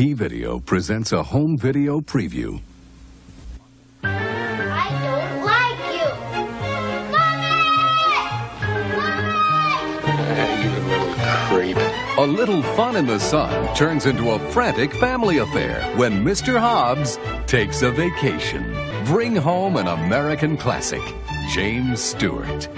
Key Video presents a home video preview. I don't like you. Mommy! Mommy! you little creep. A little fun in the sun turns into a frantic family affair when Mr. Hobbs takes a vacation. Bring home an American classic, James Stewart.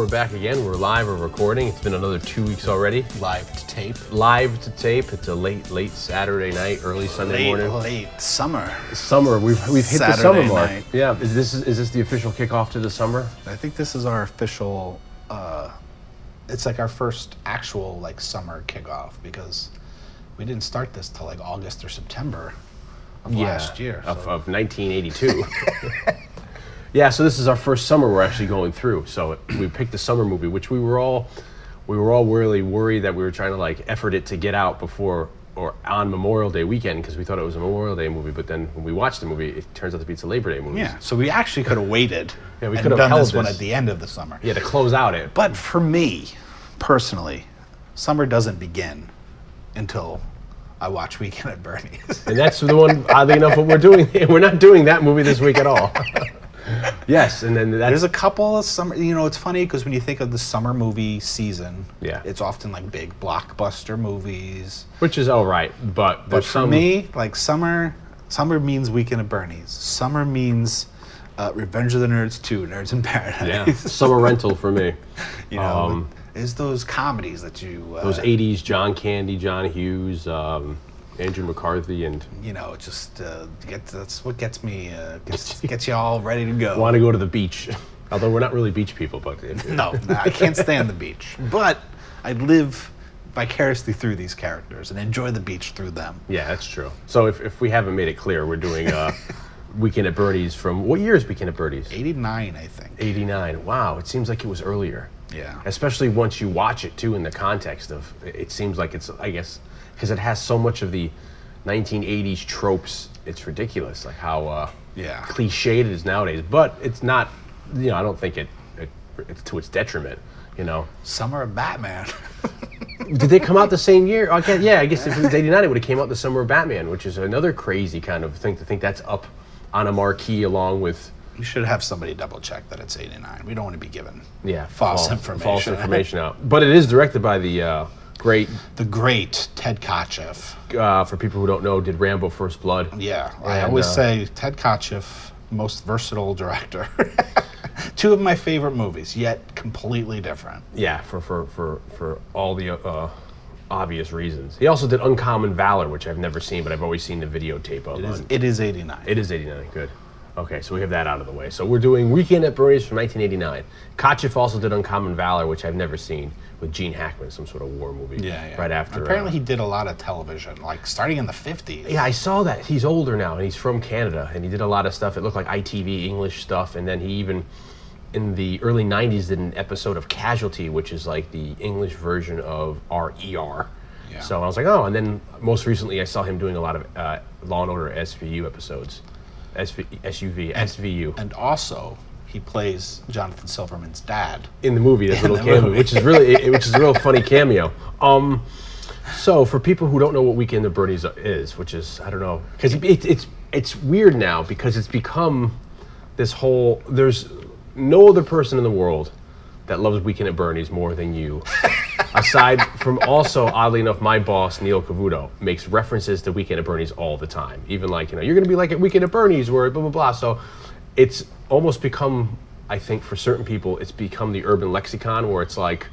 We're back again. We're live. We're recording. It's been another two weeks already. live to tape. Live to tape. It's a late, late Saturday night, early Sunday Late, morning. late summer. Summer. We've we've hit the summer mark. night. Yeah. Is this is this the official kickoff to the summer? I think this is our official. Uh, it's like our first actual like summer kickoff because we didn't start this till like August or September of last year. of, so- of 1982. yeah. So this is our first summer we're actually going through. So we picked a summer movie, which we were all we were all really worried that we were trying to like effort it to get out before or on Memorial Day weekend because we thought it was a Memorial Day movie. But then when we watched the movie, it turns out to be it's a Labor Day movie. yeah, so we actually could have waited Yeah, we could have done held this one at the end of the summer. Yeah, to close out it. But for me, personally, summer doesn't begin until I watch Weekend at Bernie's. And that's the one, oddly enough, what we're doing. We're not doing that movie this week at all. yes, and then There's a couple of summer. You know, it's funny because when you think of the summer movie season, Yeah. it's often like big blockbuster movies. which is all right, but But for some me, like summer, summer means Weekend at Bernie's. Summer means uh, Revenge of the Nerds 2, Nerds in Paradise. yeah summer rental for me. you know, Um, is those comedies that you uh, Those '80s John Candy, John Hughes, um, Andrew McCarthy, and you know, just uh, get that's what gets me uh, gets, gets you all ready to go. want to go to the beach. Although we're not really beach people, but if, No, no, I can't stand the beach. But I live vicariously through these characters and enjoy the beach through them. yeah, that's true. So if, if we haven't made it clear, we're doing uh, Weekend at Bernie's from what year is Weekend at Bernie's? 89, I think. '89. Wow, it seems like it was earlier. Yeah. especially once you watch it too in the context of it seems like it's i guess because it has so much of the 1980s tropes it's ridiculous like how uh, Yeah. cliched it is nowadays but it's not you know i don't think it, it it's to its detriment you know Summer of Batman. did they come out the same year okay yeah i guess if it was 89 it would have came out the summer of batman which is another crazy kind of thing to think that's up on a marquee along with we should have somebody double check that it's 89. We don't want to be given yeah false, fal- information. false information out but it is directed by the uh, great The great Ted Kotcheff. uh, for people who don't know, did Rambo First Blood. Yeah, I always uh, say Ted Kotcheff, most versatile director. Two of my favorite movies, yet completely different. Yeah, for for for for all the uh, obvious reasons. He also did Uncommon Valor, which I've never seen, but I've always seen the videotape of. It is, it is 89. it is 89. Good. Okay, so we have that out of the way. So we're doing Weekend at Bernie's from 1989. Kotcheff also did Uncommon Valor, which I've never seen, with Gene Hackman, some sort of war movie. Yeah, yeah. Right after. Apparently, uh, he did a lot of television, like starting in the 50s. Yeah, I saw that. He's older now, and he's from Canada, and he did a lot of stuff. It looked like ITV English stuff, and then he even, in the early '90s, did an episode of Casualty, which is like the English version of RER. Yeah. So I was like, oh, and then most recently, I saw him doing a lot of uh, Law and Order SVU episodes, SV, SUV, SVU And also, he plays Jonathan Silverman's dad. in the movie. That little the cameo, movie. which is really, it- which is a real funny cameo. Um, so for people who don't know what Weekend at Bernie's is, which is I don't know, because it, it's it's weird now because it's become this whole. There's no other person in the world that loves Weekend at Bernie's more than you. Aside from also, oddly enough, my boss Neil Cavuto makes references to Weekend at Bernie's all the time. Even like you know, you're going to be like at Weekend at Bernie's, where blah blah blah. So it's almost become, I think, for certain people, it's become the urban lexicon where it's like,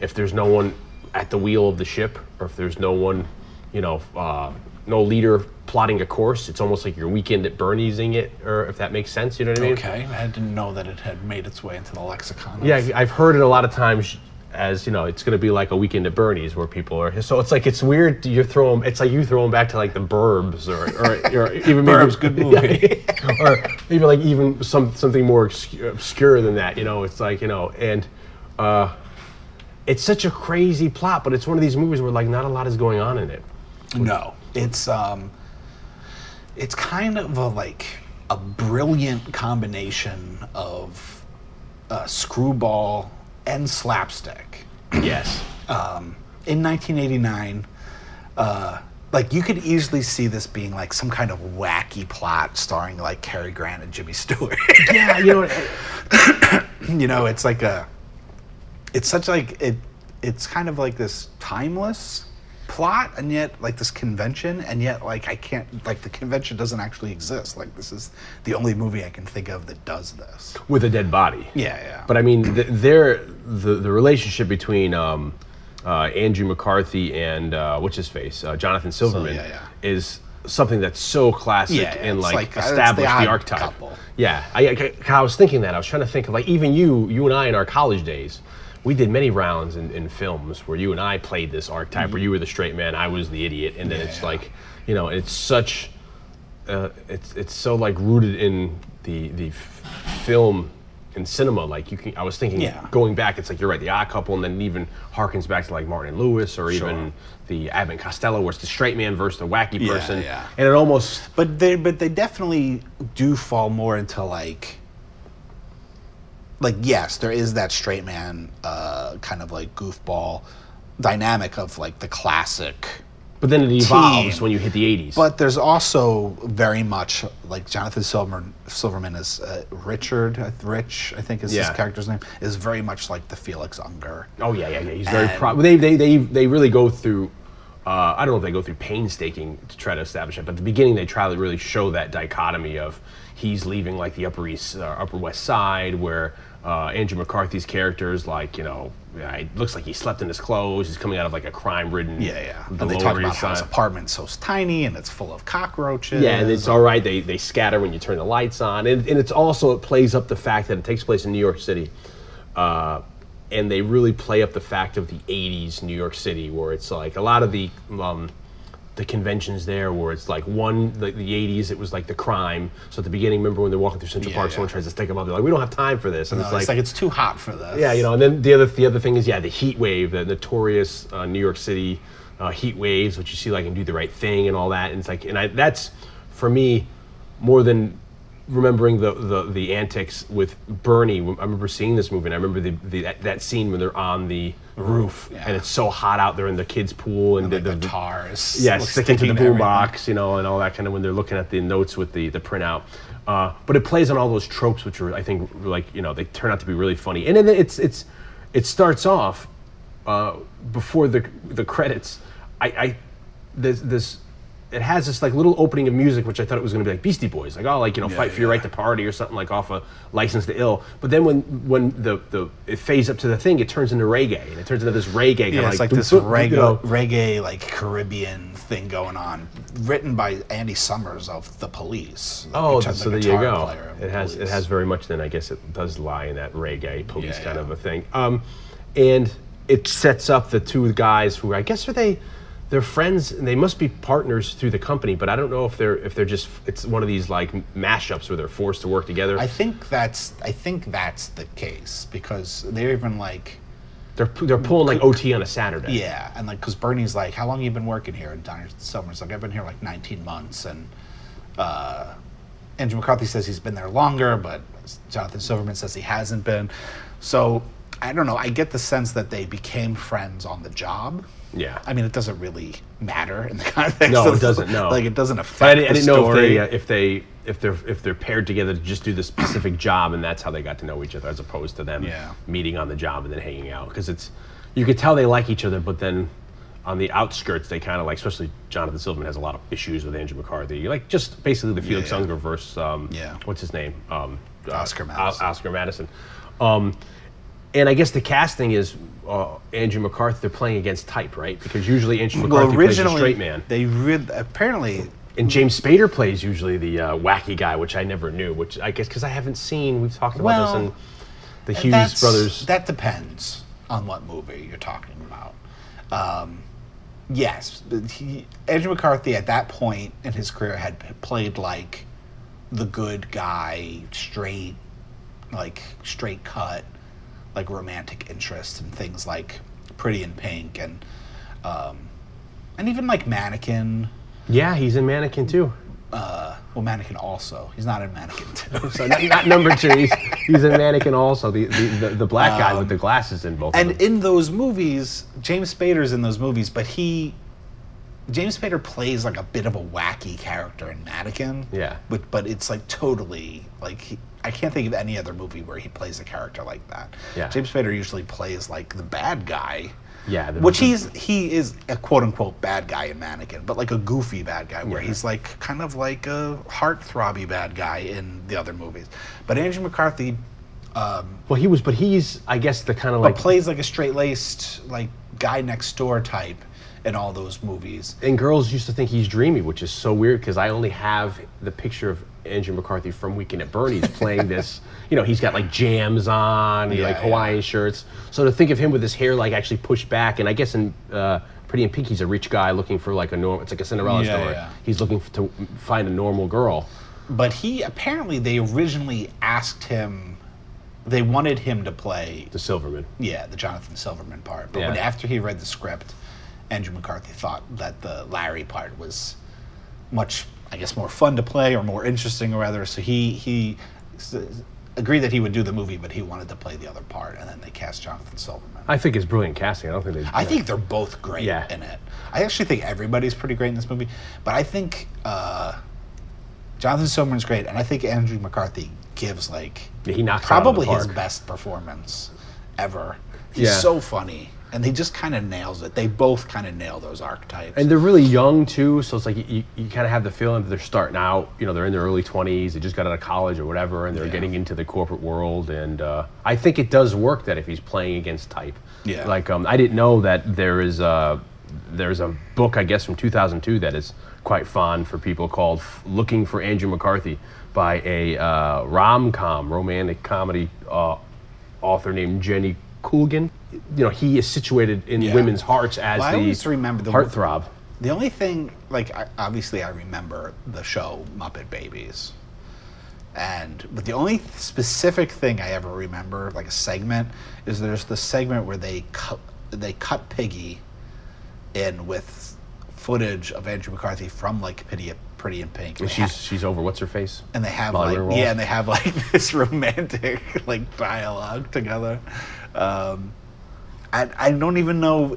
if there's no one at the wheel of the ship, or if there's no one, you know, uh, no leader plotting a course, it's almost like your weekend at Bernie'sing it, or if that makes sense. You know what I mean? Okay, I didn't know that it had made its way into the lexicon. of- Yeah, I've heard it a lot of times as you know, it's going to be like a weekend at Bernie's where people are. So it's like it's weird. You throw them. It's like you throw them back to like the Burbs or or, or even maybe Burbs, good movie. or even like even some something more obscure, obscure than that. You know, it's like you know, and uh, it's such a crazy plot, but it's one of these movies where like not a lot is going on in it. No, it's um, it's kind of a like a brilliant combination of uh, screwball and slapstick. Yes. Um, in 1989, uh, like you could easily see this being like some kind of wacky plot starring like Cary Grant and Jimmy Stewart. yeah, you know, what, you know, it's like a, it's such like it, it's kind of like this timeless plot, and yet like this convention, and yet like I can't like the convention doesn't actually exist. Like this is the only movie I can think of that does this. with a dead body. Yeah, yeah. But I mean, th- their the the relationship between um, uh, Andrew McCarthy and uh, what's his face, uh, Jonathan Silverman, yeah, yeah. is something that's so classic Yeah, and like, like, uh, it's the established the, archetype. couple. Yeah, I, I, I was thinking that I was trying to think of like even you, you and I in our college days. We did many rounds in, in films where you and I played this archetype, where you were the straight man, I was the idiot, and then Yeah, it's like, you know, it's such uh, it's it's so like rooted in the the f- film and cinema. Like you can, I was thinking Yeah. going back, it's like you're right, the Odd Couple, and then even harkens back to like Martin and Lewis, or Sure. even the Abbott Costello, where it's the straight man versus the wacky Yeah, person, yeah. and it almost But they but they definitely do fall more into like like yes, there is that straight man uh, kind of like goofball dynamic of like the classic. but then it evolves Team. when you hit the 80s. But there's also very much like Jonathan Silverman, Silverman is uh, Richard Rich, I think is his character's name, is very much like the Felix Unger. Oh yeah, yeah, yeah. He's very And- pro. They, they, they, they really go through. Uh, I don't know if they go through painstaking to try to establish it, but at the beginning they try to really show that dichotomy of he's leaving like the Upper East, uh, Upper West Side, where uh, Andrew McCarthy's characters, like, you know, yeah, it looks like he slept in his clothes. He's coming out of like a crime-ridden. Yeah, yeah. And they talk about how his apartment's so tiny and it's full of cockroaches. Yeah, and it's all right. They, they scatter when you turn the lights on, and, and it's also it plays up the fact that it takes place in New York City, uh, and they really play up the fact of the '80s New York City, where it's like a lot of the um, the conventions there, where it's like one the, the '80s it was like the crime. So at the beginning, remember when they're walking through Central Yeah, Park, yeah. someone tries to stick them up. They're like, "We don't have time for this," and No, it's it's like it's too hot for this. yeah, you know, and then the other the other thing is yeah, the heat wave, the notorious uh, New York City uh, heat waves, which you see like and Do the Right Thing and all that. And it's like, and I, that's for me more than remembering the, the the antics with Bernie. I remember seeing this movie, and I remember the, the that, that scene when they're on the roof, yeah. and it's so hot out there in the kids' pool, and, Like the, the, the, tars. yeah, sticking to the sticking boom box, you know, and all that kind of when they're looking at the notes with the the printout. Uh, but it plays on all those tropes, which are I think like you know they turn out to be really funny. And then it's it's it starts off uh, before the the credits. I, I this this it has this like little opening of music, which I thought it was going to be like Beastie Boys, like oh, like you know, Yeah, fight for your right to party or something like off a License to Ill. But then when when the the it fades up to the thing, it turns into reggae, and it turns into this reggae Yeah, it's like, like this reggae, reggae, like Caribbean thing going on, written by Andy Summers of The Police. Oh, so the there you go. It has it has very much. Then I guess it does lie in that reggae police Yeah, kind of a thing. Um, and it sets up the two guys who I guess are they. They're friends. and They must be partners through the company, but I don't know if they're if they're just. It's one of these like mashups where they're forced to work together. I think that's I think that's the case because they're even like they're they're pulling like OT on a Saturday. yeah, and like because Bernie's like, how long you been working here? And Donnie Summers like, I've been here like 19 months, and uh, Andrew McCarthy says he's been there longer, but Jonathan Silverman says he hasn't been. So I don't know. I get the sense that they became friends on the job. Yeah. I mean, it doesn't really matter in the context. No, of it doesn't, no. Like it doesn't affect. But I didn't, I didn't know if they uh, if they if they're if they're paired together to just do the specific job, and that's how they got to know each other, as opposed to them Yeah. meeting on the job and then hanging out. Because it's you could tell they like each other, but then on the outskirts, they kind of like, especially Jonathan Silverman has a lot of issues with Andrew McCarthy, like just basically the Felix yeah. Unger versus um, Yeah. what's his name, um, uh, Oscar O- Madison. Oscar Madison. Um, and I guess the casting is uh, Andrew McCarthy. They're playing against type, right? Because usually Andrew McCarthy well, plays the originally straight man. they re- apparently And James Spader plays usually the uh, wacky guy, which I never knew. Which I guess because I haven't seen. We've talked about Well, this in the Hughes brothers. That depends on what movie you're talking about. Um, yes, he, Andrew McCarthy at that point in his career had played like the good guy, straight, like straight cut, like romantic interests and things like Pretty in Pink and um, and even like Mannequin. Yeah, he's in Mannequin too. Uh, well, Mannequin also. He's not in Mannequin too. So not, not number two. He's, he's in Mannequin also. The the, the, the black guy with the glasses in both. of Um, and in those movies, James Spader's in those movies, but he James Spader plays like a bit of a wacky character in Mannequin. Yeah. But but it's like totally like he, I can't think of any other movie where he plays a character like that. Yeah. James Spader usually plays like the bad guy. Yeah, the- which he's he is a quote unquote bad guy in Mannequin, but like a goofy bad guy where Yeah. he's like kind of like a heartthrobby bad guy in the other movies. But Andrew McCarthy um, well, he was, but he's I guess the kind of like like plays like a straight laced like guy next door type in all those movies. and girls used to think he's dreamy, which is so weird because I only have the picture of Andrew McCarthy from Weekend at Bernie's playing this. You know, he's got like jams on, Yeah, like yeah. Hawaiian shirts. So to think of him with his hair like actually pushed back, and I guess in uh, Pretty in Pink, he's a rich guy looking for like a normal. It's like a Cinderella Yeah, story. yeah. He's looking to find a normal girl. But he apparently they originally asked him they wanted him to play The Silverman. yeah, the Jonathan Silverman part. But Yeah. when after he read the script, Andrew McCarthy thought that the Larry part was much I guess more fun to play or more interesting or rather so he he agreed that he would do the movie but he wanted to play the other part and then they cast Jonathan Silverman. I think it's brilliant casting. I don't think they. I think they're both great Yeah. in it. I actually think everybody's pretty great in this movie, but I think uh, Jonathan Silverman's great, and I think Andrew McCarthy gives like Yeah, he knocks it out of the probably his best performance ever. He's Yeah. so funny, and he just kind of nails it. They both kind of nail those archetypes. And they're really young too, so it's like you, you kind of have the feeling that they're starting out. You know, they're in their early twenties. They just got out of college or whatever, and they're Yeah. getting into the corporate world. And uh, I think it does work that if he's playing against type. Yeah. Like um, I didn't know that there is a there's a book I guess from 2002 that is quite fond for people called F- "Looking for Andrew McCarthy" by a uh, rom-com romantic comedy uh, author named Jenny Coolgan. You know, he is situated in Yeah. women's hearts as Well, I the always remember the- heartthrob. The only thing, like, I, obviously, I remember the show Muppet Babies, and but the only specific thing I ever remember, like a segment, is there's the segment where they cut they cut Piggy in with footage of Andrew McCarthy from like Pretty, Pretty in Pink, And They ha- she's she's over. What's her face? and they have Molly like yeah, and they have like this romantic like dialogue together. Um, I, I don't even know.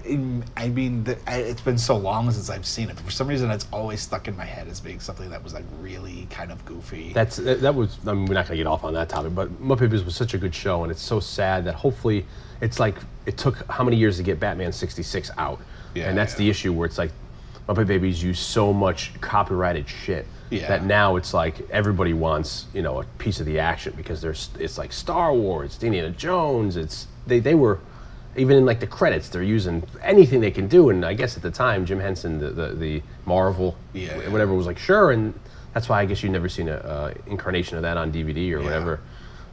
I mean, the, I, it's been so long since I've seen it. But for some reason, it's always stuck in my head as being something that was like really kind of goofy. That's that, that was. I mean, we're not gonna get off on that topic, but Muppet Babies was such a good show, and it's so sad that hopefully it's like it took how many years to get Batman '66 out, Yeah, and that's yeah. the issue where it's like Muppet Babies use so much copyrighted shit Yeah. that now it's like everybody wants you know a piece of the action because there's it's like Star Wars, it's Indiana Jones, it's they they were. Even in like the credits, they're using anything they can do, and I guess at the time, Jim Henson, the the, the Marvel, Yeah. whatever was like sure, and that's why I guess you've never seen a uh, incarnation of that on DVD or whatever.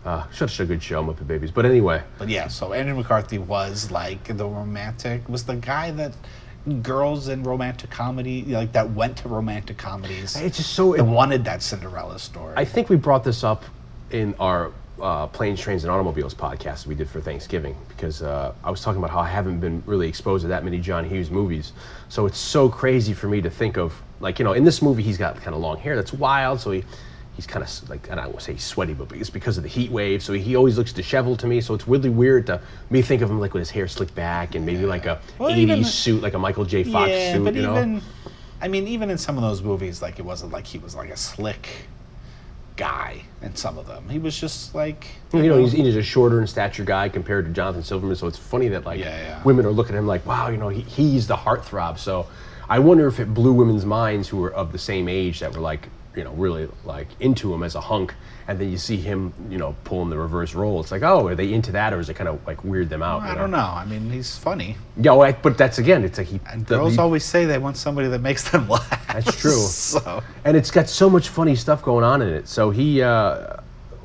Uh, such a good show, Muppet Babies. But anyway, but yeah, so Andrew McCarthy was like the romantic, was the guy that girls in romantic comedy, like that went to romantic comedies. it's just so. It, wanted that Cinderella story. I think we brought this up in our uh, planes, trains, and automobiles podcast we did for Thanksgiving because uh, I was talking about how I haven't been really exposed to that many John Hughes movies. So it's so crazy for me to think of like you know in this movie he's got kind of long hair that's wild. So he he's kind of like and I don't want to say he's sweaty, but it's because of the heat wave. So he always looks disheveled to me. So it's really weird to me think of him like with his hair slicked back and maybe like a Well, 80s even- suit, like a Michael J. Fox yeah, suit. you know? even, I mean, even in some of those movies, like it wasn't like he was like a slick guy in some of them. He was just like, You know, he's, he's a shorter in stature guy compared to Jonathan Silverman, so it's funny that like Yeah, yeah. women are looking at him like, wow, you know, he, he's the heartthrob. So I wonder if it blew women's minds who were of the same age that were like, you know, really like into him as a hunk, and then you see him, you know, pulling the reverse role. It's like, oh, are they into that, or is it kind of like weird them out? I you don't know. I mean, he's funny, Yeah, well, I, but that's again, it's like he. and the- girls the- always say they want somebody that makes them laugh. That's true. so and it's got so much funny stuff going on in it. So he, uh,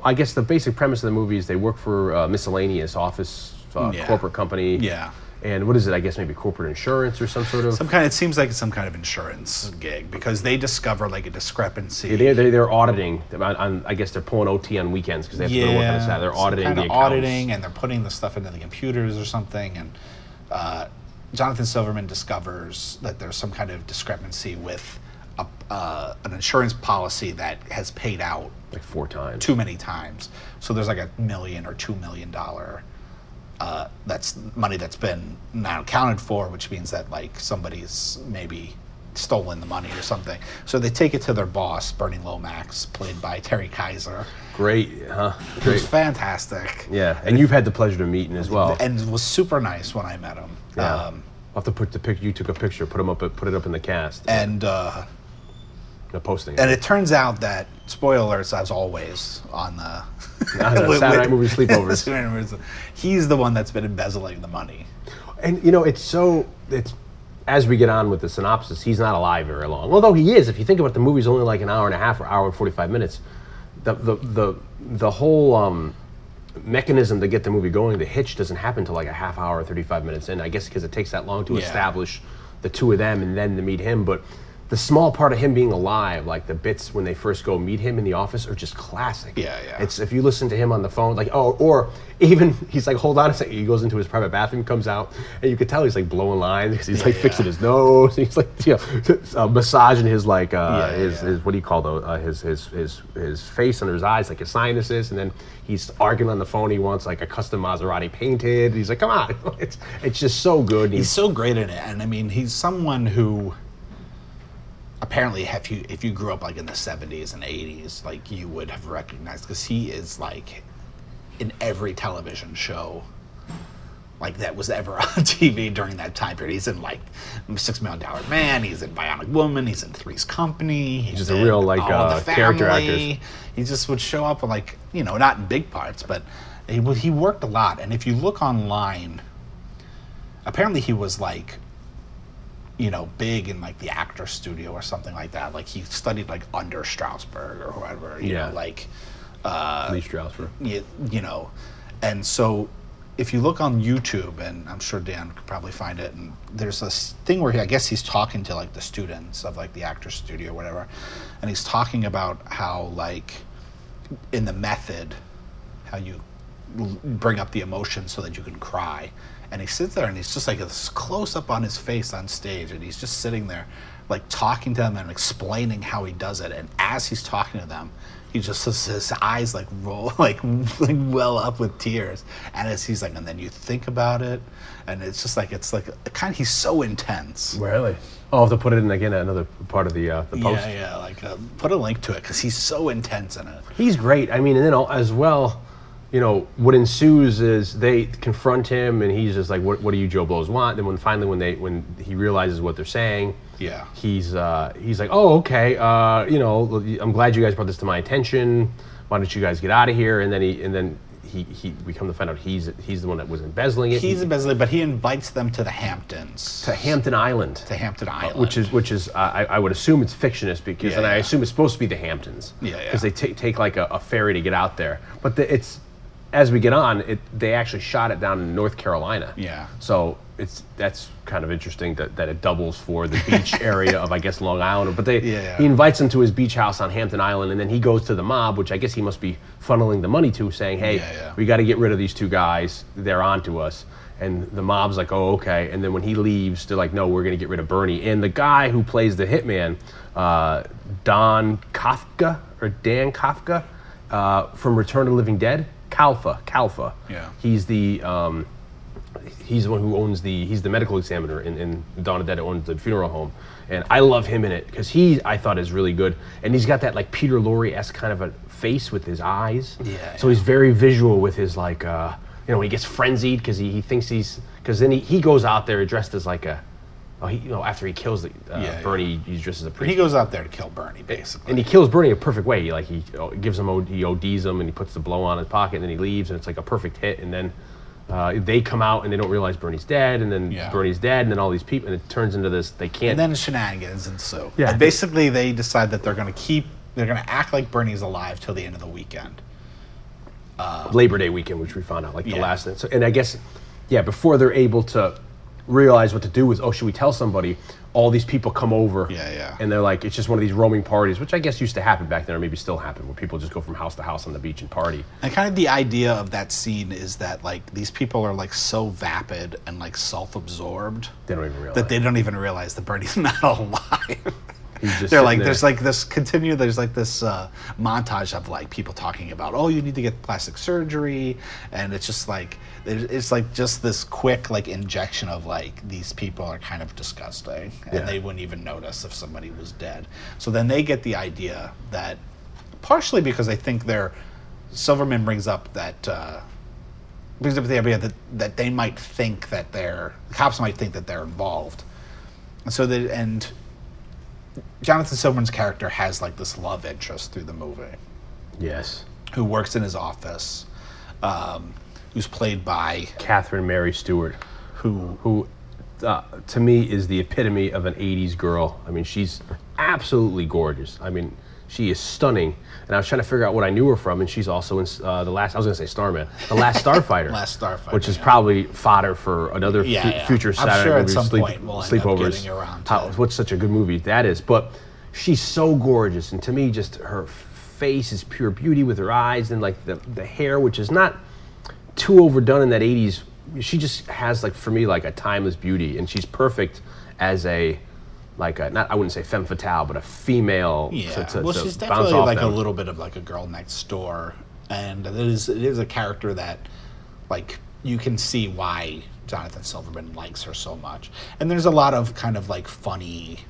I guess the basic premise of the movie is they work for a miscellaneous office uh, Yeah. corporate company. Yeah. And what is it? I guess maybe corporate insurance or some sort of. some kind. It seems like it's some kind of insurance gig because they discover like a discrepancy. they're, they're, they're auditing. On, on, I guess they're pulling OT on weekends because they have to go to work on the side. They're auditing kind the of accounts. auditing, and they're putting the stuff into the computers or something, and uh, Jonathan Silverman discovers that there's some kind of discrepancy with a, uh, an insurance policy that has paid out like four times. too many times. So there's like a million or two million dollar. Uh, that's money that's been not accounted for, which means that like somebody's maybe stolen the money or something. So they take it to their boss, Bernie Lomax, played by Terry Kiser, Great, huh? who's Great. fantastic. Yeah, and you've had the pleasure of meeting as well. and it was super nice when I met him. yeah. Um, I'll have to put the picture. You took a picture. Put him up. Put it up in the cast. and uh, the posting. and it turns out that spoiler alerts, as always, on the, On the with- Saturday movie sleepovers. Saturday Night Movies, he's the one that's been embezzling the money. And you know, it's so it's as we get on with the synopsis, he's not alive very long. Although he is, if you think about the movie's only like an hour and a half or hour and forty five minutes. The the the the whole um, mechanism to get the movie going, the hitch doesn't happen till like a half hour, thirty five minutes in. I guess because it takes that long to Yeah. establish the two of them and then to meet him. But the small part of him being alive, like the bits when they first go meet him in the office, are just classic. Yeah, yeah. It's if you listen to him on the phone, like oh, or even he's like, hold on a second. He goes into his private bathroom, comes out, and you could tell he's like blowing lines because he's like Yeah, fixing his nose. He's like you know, uh, massaging his like uh, Yeah, his, his what do you call those? Uh, his his his his face under his eyes, like his sinuses, and then he's arguing on the phone. He wants like a custom Maserati painted. He's like, come on, it's it's just so good. He's so great in it, and I mean, he's someone who apparently, if you if you grew up like in the '70s and '80s, like you would have recognized because he is like in every television show like that was ever on TV during that time period. He's in like Six Million Dollar Man. He's in Bionic Woman. He's in Three's Company. He's just a real, like, uh, character actor. He just would show up in like you know not in big parts, but he he worked a lot. And if you look online, apparently he was like you know big in like the actor studio or something like that. Like he studied like under Strasberg or whoever. You Yeah. know, like. Uh, Lee Strasberg. you, you know and so if you look on youtube and i'm sure dan could probably find it and there's this thing where he, i guess he's talking to like the students of like the actor studio or whatever and he's talking about how like in the method how you bring up the emotion so that you can cry and he sits there and he's just like this close up on his face on stage and he's just sitting there like talking to them and explaining how he does it and as he's talking to them he just his, his eyes like roll like like well up with tears and as he's like and then you think about it and it's just like it's like kind of he's so intense Really? Oh, I'll have to put it in again another part of the uh, the post. yeah yeah like uh, put a link to it because he's so intense in it He's great. I mean, and then al- as well, you know, what ensues is they confront him, and he's just like, "What, what do you Joe Blows want?" And then when finally, when they when he realizes what they're saying, Yeah. he's uh, he's like, "Oh, okay. Uh, you know, I'm glad you guys brought this to my attention. Why don't you guys get out of here?" And then he and then he, he we come to find out he's he's the one that was embezzling it. he's embezzling but he invites them to the hamptons to Hampton Island. to hampton island which is which is uh, I, I would assume it's fictionist because Yeah, and I assume it's supposed to be the Hamptons Yeah, yeah. because they ta- take like a, a ferry to get out there but the, it's as we get on it they actually shot it down in North Carolina. Yeah. so it's that's kind of interesting that, that it doubles for the beach area of I guess Long Island. But they Yeah, he invites them to his beach house on Hampton Island and then he goes to the mob which I guess he must be funneling the money to saying hey Yeah, yeah. we got to get rid of these two guys. They're on to us. And the mob's like oh okay. And then when he leaves they're like no we're going to get rid of bernie. And the guy who plays the hitman uh, don kafka or dan kafka uh, from return of the living dead calfa calfa Yeah. he's the um, he's the one who owns the he's the medical examiner in, in Dead owns the funeral home. And I love him in it because he I thought is really good. And he's got that like Peter Lorre esque kind of a face with his eyes. Yeah, so he's very visual with his like uh you know when he gets frenzied because he, he thinks he's because then he, he goes out there dressed as like a oh he you know after he kills the, uh, Yeah, Bernie he's dressed as a priest he goes out there to kill bernie basically and he kills Bernie a perfect way. He, like he uh, gives him, he ODs him, and he puts the blow on his pocket, and then he leaves, and it's like a perfect hit. And then uh, they come out, and they don't realize Bernie's dead, and then Yeah. Bernie's dead, and then all these people, and it turns into this. They can't. and then shenanigans ensue. Yeah. And basically, they decide that they're going to keep, they're going to act like Bernie's alive till the end of the weekend. Labor Day weekend, which we found out like the Yeah. last. So, and I guess, yeah, before they're able to realize what to do with. Oh, should we tell somebody? All these people come over. Yeah, yeah. And they're like, it's just one of these roaming parties, which I guess used to happen back then, or maybe still happen, where people just go from house to house on the beach and party. And kind of the idea of that scene is that like these people are like so vapid and like self-absorbed They don't even realize. that they don't even realize that Bernie's not alive. They're like there. there's like this continue there's like this uh, montage of like people talking about oh you need to get plastic surgery and it's just like it's like just this quick like injection of like these people are kind of disgusting and Yeah. they wouldn't even notice if somebody was dead so then they get the idea that partially because I think they're Silverman brings up that uh, brings up the idea that that they might think that they're the cops might think that they're involved and so that and Jonathan Silverman's character has like this love interest through the movie yes. who works in his office, um, who's played by Catherine Mary Stewart, who who uh, to me is the epitome of an 80s girl. I mean, she's absolutely gorgeous. I mean, she is stunning. And I was trying to figure out what I knew her from, and she's also in uh, the last, I was going to say Starman, The Last Starfighter. Last Starfighter, Which is yeah. probably fodder for another Yeah, yeah. future I'm Saturday sure movie, point we'll sleepovers. getting around to How- what's such a good movie that is. But she's so gorgeous, and to me, just her face is pure beauty with her eyes and like the, the hair, which is not too overdone in that 80s she just has like for me like a timeless beauty and she's perfect as a like a not i wouldn't say femme fatale but a female yeah, to, to, well, to she's bounce definitely like a little bit of like a girl next door, and it is it is a character that like you can see why Jonathan Silverman likes her so much, and there's a lot of kind of like funny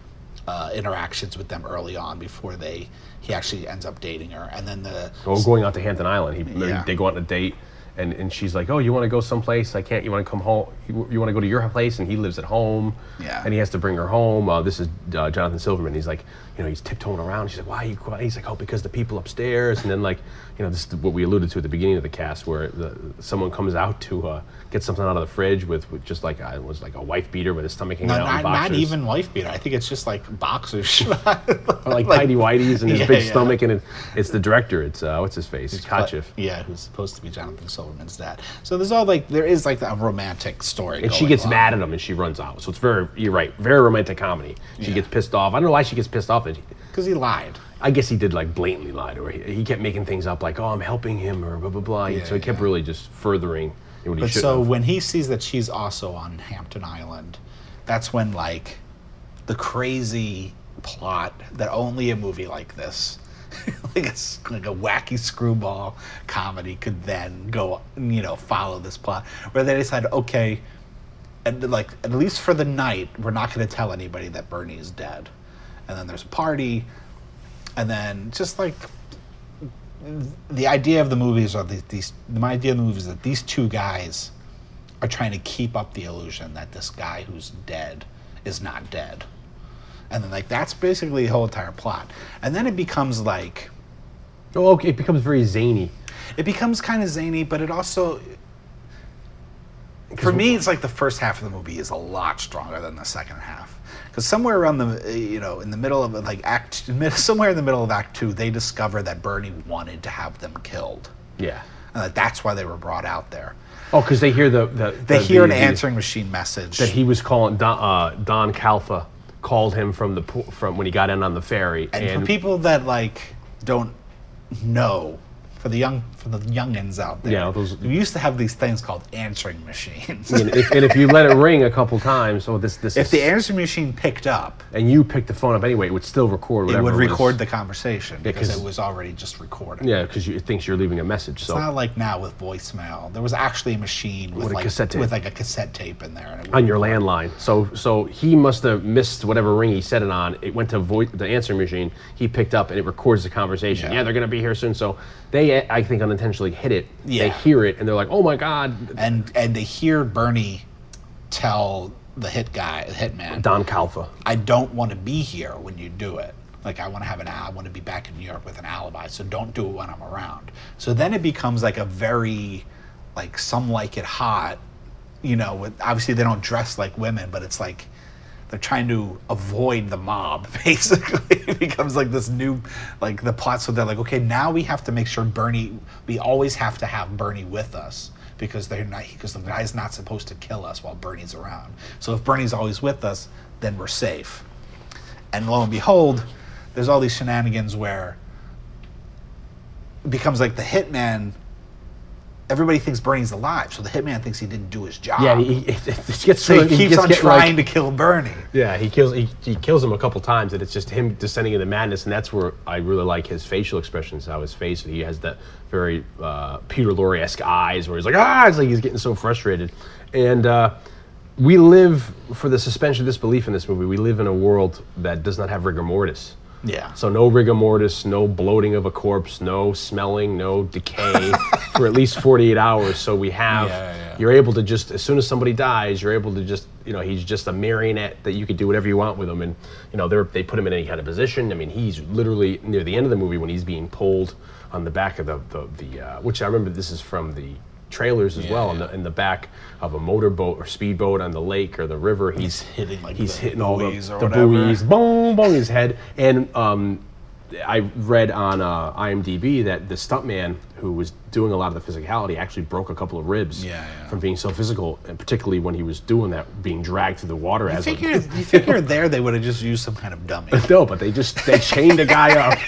uh, interactions with them early on before they he actually ends up dating her, and then the oh going out to hampton island he, Yeah. they go on a date and, and she's like oh you want to go someplace? I can't you want to come home you, you want to go to your place? And he lives at home. Yeah. and he has to bring her home. Uh, this is uh, jonathan silverman. He's like you know he's tiptoeing around. She's like why are you quiet? He's like oh because the people upstairs. And then like you know this is what we alluded to at the beginning of the cast where the, someone comes out to uh, get something out of the fridge with, with just like uh, it was like a wife beater with his stomach hanging No, out not, not even wife beater. I think it's just like boxers. Or like, tidy whities and his Yeah, big yeah. stomach and it, it's the director. It's uh, what's his face? It's. Yeah, who's supposed to be Jonathan Silverman's dad. So there's all like there is like a romantic story. and she gets on. mad at him and she runs out. So it's very, you're right, very romantic comedy. She Yeah. gets pissed off. I don't know why she gets pissed off. That because he lied. I guess he did like blatantly lie to her. He, he kept making things up like, oh, I'm helping him or blah blah blah. Yeah, so he kept yeah. really just furthering what But should so have. when he sees that she's also on Hampton Island, that's when like the crazy plot that only a movie like this, like a, like a wacky screwball comedy, could then go, you know, follow this plot. Where they decide, okay, and like at least for the night, we're not going to tell anybody that Bernie is dead. And then there's a party, and then just like the idea of the movies are these, these my idea of the movies is that these two guys are trying to keep up the illusion that this guy who's dead is not dead and then like that's basically the whole entire plot. And then it becomes like oh, okay, it becomes very zany. it becomes kind of zany but it also for me it's like the first half of the movie is a lot stronger than the second half. Because somewhere around the you know in the middle of like act somewhere in the middle of act two they discover that bernie wanted to have them killed. Yeah. and that that's why they were brought out there. Oh, because they hear the, the they the- hear the- an answering machine message. that he was calling Don, uh, Don Calfa called him from the from when he got in on the ferry. And, for people that like don't know for the young for the youngins out there Yeah, those- we used to have these things called answering machines and if, and if you let it ring a couple times, oh, this this if is, the answering machine picked up and you picked the phone up anyway, it would still record. Whatever. It would record the conversation because it was already just recorded Yeah, because it thinks you're leaving a message. It's So not like now with voicemail. There was actually a machine with, With a like cassette tape. with like a cassette tape in there. On your would- landline. So so he must have missed whatever ring he set it on. It went to voice the answering machine. He picked up and it records the conversation. Yeah. Yeah, they're gonna be here soon. So they I think unintentionally hit it. They Yeah. hear it and they're like, oh my god, and and they hear Bernie tell the hit guy, the hitman, Don Calfa. I don't want to be here when you do it. Like I want to have an I want to be back in New York with an alibi, so don't do it when I'm around. So then it becomes like a very like some like it hot, you know, with obviously they don't dress like women, but it's like they're trying to avoid the mob basically. it becomes like this new like the plot so they're like, okay, now we have to make sure Bernie we always have to have Bernie with us because they're not because the guy's not supposed to kill us while Bernie's around. So if Bernie's always with us, then we're safe. And lo and behold, there's all these shenanigans where it becomes like the hitman. Everybody thinks Bernie's alive, so the hitman thinks he didn't do his job. Yeah, he, he, it gets so he he keeps gets on get, trying like- to kill Bernie. Yeah, he kills he, he kills him a couple times, and it's just him descending into madness, and that's where I really like his facial expressions, how his face he has that very uh, Peter Lorre esque eyes, where he's like ah, it's like he's getting so frustrated, and uh, we live for the suspension of disbelief in this movie. We live in a world that does not have rigor mortis. Yeah. So no rigor mortis, no bloating of a corpse, no smelling, no decay for at least 48 hours. So we have, Yeah, yeah. you're able to just, as soon as somebody dies, you're able to just, you know, he's just a marionette that you could do whatever you want with him. And, you know, they're, they put him in any kind of position. I mean, he's literally near the end of the movie when he's being pulled on the back of the, the, the uh, which I remember this is from the trailers as Yeah, well, in the, in the back of a motorboat or speedboat on the lake or the river. He's, hitting, like, he's hitting all the, the whatever. buoys, boom, boom, his head. And um, I read on uh, IMDb that the stuntman who was doing a lot of the physicality actually broke a couple of ribs Yeah, yeah. from being so physical, and particularly when he was doing that, being dragged through the water You as a figure, you figure there they would have just used some kind of dummy. no, but they just they chained a guy up,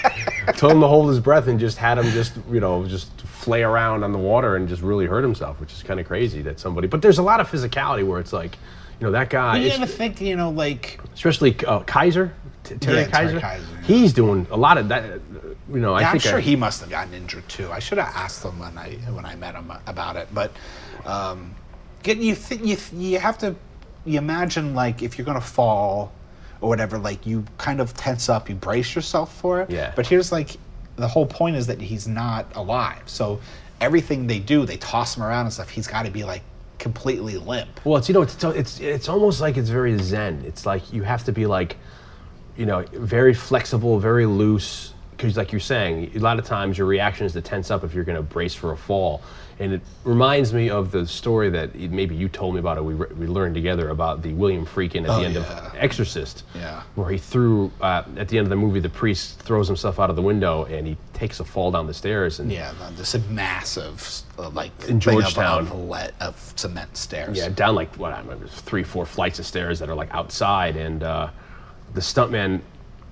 told him to hold his breath, and just had him just you know just flay around on the water and just really hurt himself, which is kind of crazy that somebody. But there's a lot of physicality where it's like, you know, that guy, You ever think, you know, like especially uh, Kiser, T- Terry Yeah, Terry Kiser, Kiser, yeah. he's doing a lot of that. You know, I Yeah, I'm think sure I- he must have gotten injured too. I should have asked him when I when I met him about it. But um, get you think you you have to you imagine like if you're gonna fall or whatever, like you kind of tense up, you brace yourself for it. Yeah. But here's like the whole point is that he's not alive. So everything they do, they toss him around and stuff. He's got to be like completely limp. Well, it's you know, it's it's it's almost like it's very zen. It's like you have to be like, you know, very flexible, very loose. Because, like you're saying, a lot of times your reaction is to tense up if you're going to brace for a fall. And it reminds me of the story that maybe you told me about it. We, re- we learned together about the William Friedkin at Oh, the end yeah. of Exorcist, Yeah. where he threw uh, at the end of the movie. The priest throws himself out of the window and he takes a fall down the stairs. And Yeah, this massive uh, like In Georgetown. of, of cement stairs. Yeah, down like what I remember, three, four flights of stairs that are like outside, and uh, the stuntman,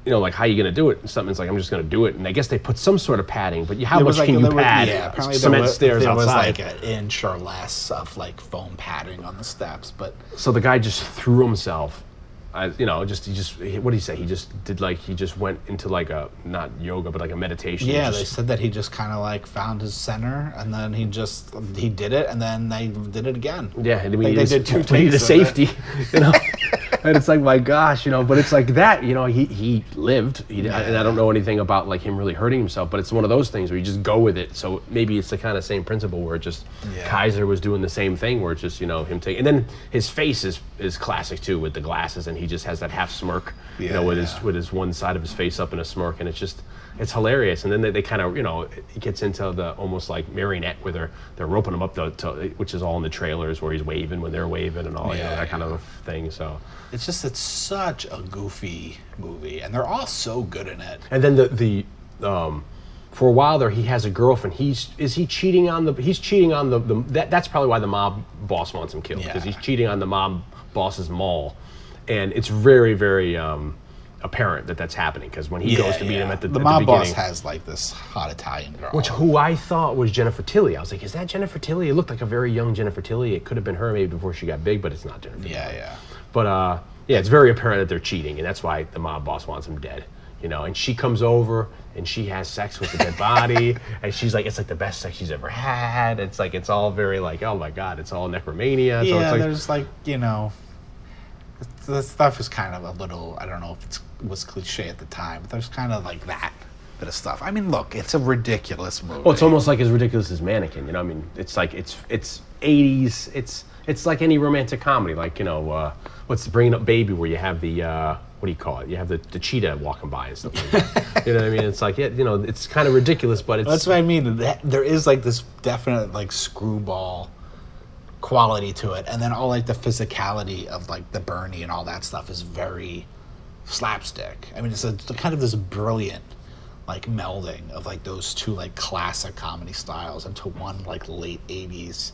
you know, like how are you gonna do it? The stuntman's like, I'm just gonna do it, and I guess they put some sort of padding, but you, how much like- can you pad? yeah, apparently cement there was, stairs there was like an inch or less of like foam padding on the steps, but so the guy just threw himself. I, you know, just he just what did he say? He just did like he just went into like a not yoga but like a meditation. Yeah, they said that he just kind of like found his center, and then he just he did it, and then they did it again. Yeah, Like, need, they a- did two we need a it. safety, you know. and it's like, my gosh, you know. But it's like that, you know. He he lived, he, and I don't know anything about like him really hurting himself. But it's one of those things where you just go with it. So maybe it's the kind of same principle where it just Yeah. Kiser was doing the same thing, where it's just you know him taking, and then his face is is classic too with the glasses, and he just has that half smirk, you know, with yeah. his with his one side of his face up in a smirk, and it's just. It's hilarious, and then they, they kind of, you know, it gets into the almost like marionette where they're they're roping him up to, to which is all in the trailers where he's waving when they're waving and all you know, Yeah, that kind of thing. So, It's just it's such a goofy movie, and they're all so good in it. and then the the um, for a while there he has a girlfriend. He's is he cheating on the he's cheating on the, the that, that's probably why the mob boss wants him killed because Yeah. he's cheating on the mob boss's mall, and it's very very um, apparent that that's happening because when he goes to meet him at the, the at mob the boss has like this hot Italian girl. Which who I thought was Jennifer Tilly. I was like, is that Jennifer Tilly? It looked like a very young Jennifer Tilly. It could have been her maybe before she got big, but it's not Jennifer yeah, Tilly. yeah. But uh, yeah, it's very apparent that they're cheating, and that's why the mob boss wants him dead. You know, and she comes over and she has sex with the dead body, and she's like, it's like the best sex she's ever had. It's like it's all very like, oh my god, it's all necromania. so yeah, it's like, there's like you know, the stuff is kind of a little. I don't know if it was cliche at the time, but there's kind of like that bit of stuff. I mean, look, it's a ridiculous movie. Well, it's almost like as ridiculous as Mannequin. You know, I mean, it's like it's it's '80s. It's it's like any romantic comedy. Like you know, uh, what's Bringing Up Baby, where you have the uh, what do you call it? You have the, the cheetah walking by and stuff like that. you know what I mean? It's like yeah, you know, it's kind of ridiculous, but it's That's what I mean. That- There is like this definite like screwball quality to it, and then all like the physicality of like the Bernie and all that stuff is very slapstick. I mean, it's a it's kind of this brilliant like melding of like those two like classic comedy styles into one like late '80s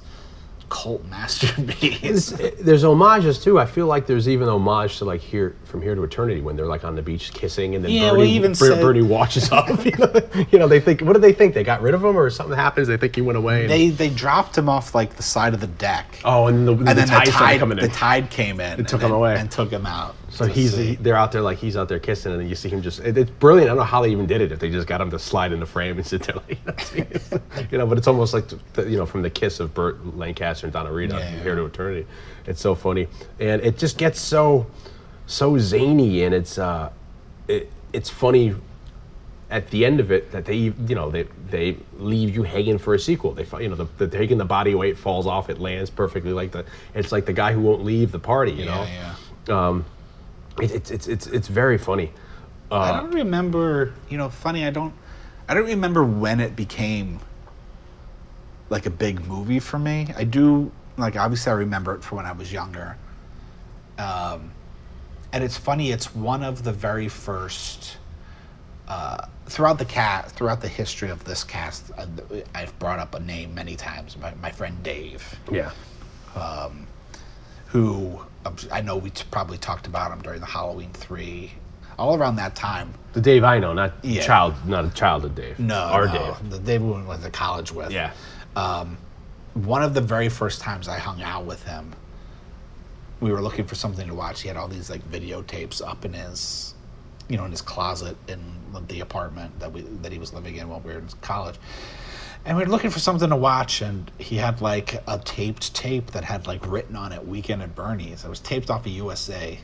cult masterpiece. There's homages too. I feel like there's even homage to like here from here to eternity when they're like on the beach kissing and then Yeah, well, Bernie, even Ber- said- Bernie watches up. You know, you know, they think what do they think? They got rid of him or something happens? They think he went away. and- they they dropped him off like the side of the deck. oh, and the, the, and then tide the started tide, coming the tide came in It took then- him away. and took him out. So he's he, they're out there like he's out there kissing, and then you see him just. It, it's brilliant. I don't know how they even did it. If they just got him to slide in the frame and sit there, like, you know. But it's almost like the, you know from the kiss of Burt Lancaster and Donna Reed Yeah, yeah. Here to Eternity. It's so funny, and it just gets so so zany, and it's uh, it, it's funny at the end of it that they you know they they leave you hanging for a sequel. They you know the, the taking the body weight falls off, it lands perfectly like the. It's like the guy who won't leave the party. You know. yeah, yeah. It, it's it's it's it's very funny. I don't remember. You know, funny. I don't. I don't remember when it became like a big movie for me. I do. Like obviously, I remember it from when I was younger. Um, and it's funny. It's one of the very first. Uh, throughout the cast, throughout the history of this cast, I, I've brought up a name many times. My, my friend Dave. Yeah. who um, I know we t- probably talked about him during the Halloween three, all around that time. The Dave I know, not Yeah. child, not a childhood Dave. No, our no, Dave. the Dave we went to college with. Yeah. Um, one of the very first times I hung out with him, we were looking for something to watch. He had all these like videotapes up in his, you know, in his closet in the apartment that we that he was living in while we were in college. And we were looking for something to watch, and he had like a taped tape that had like written on it "Weekend at Bernie's." It was taped off of USA,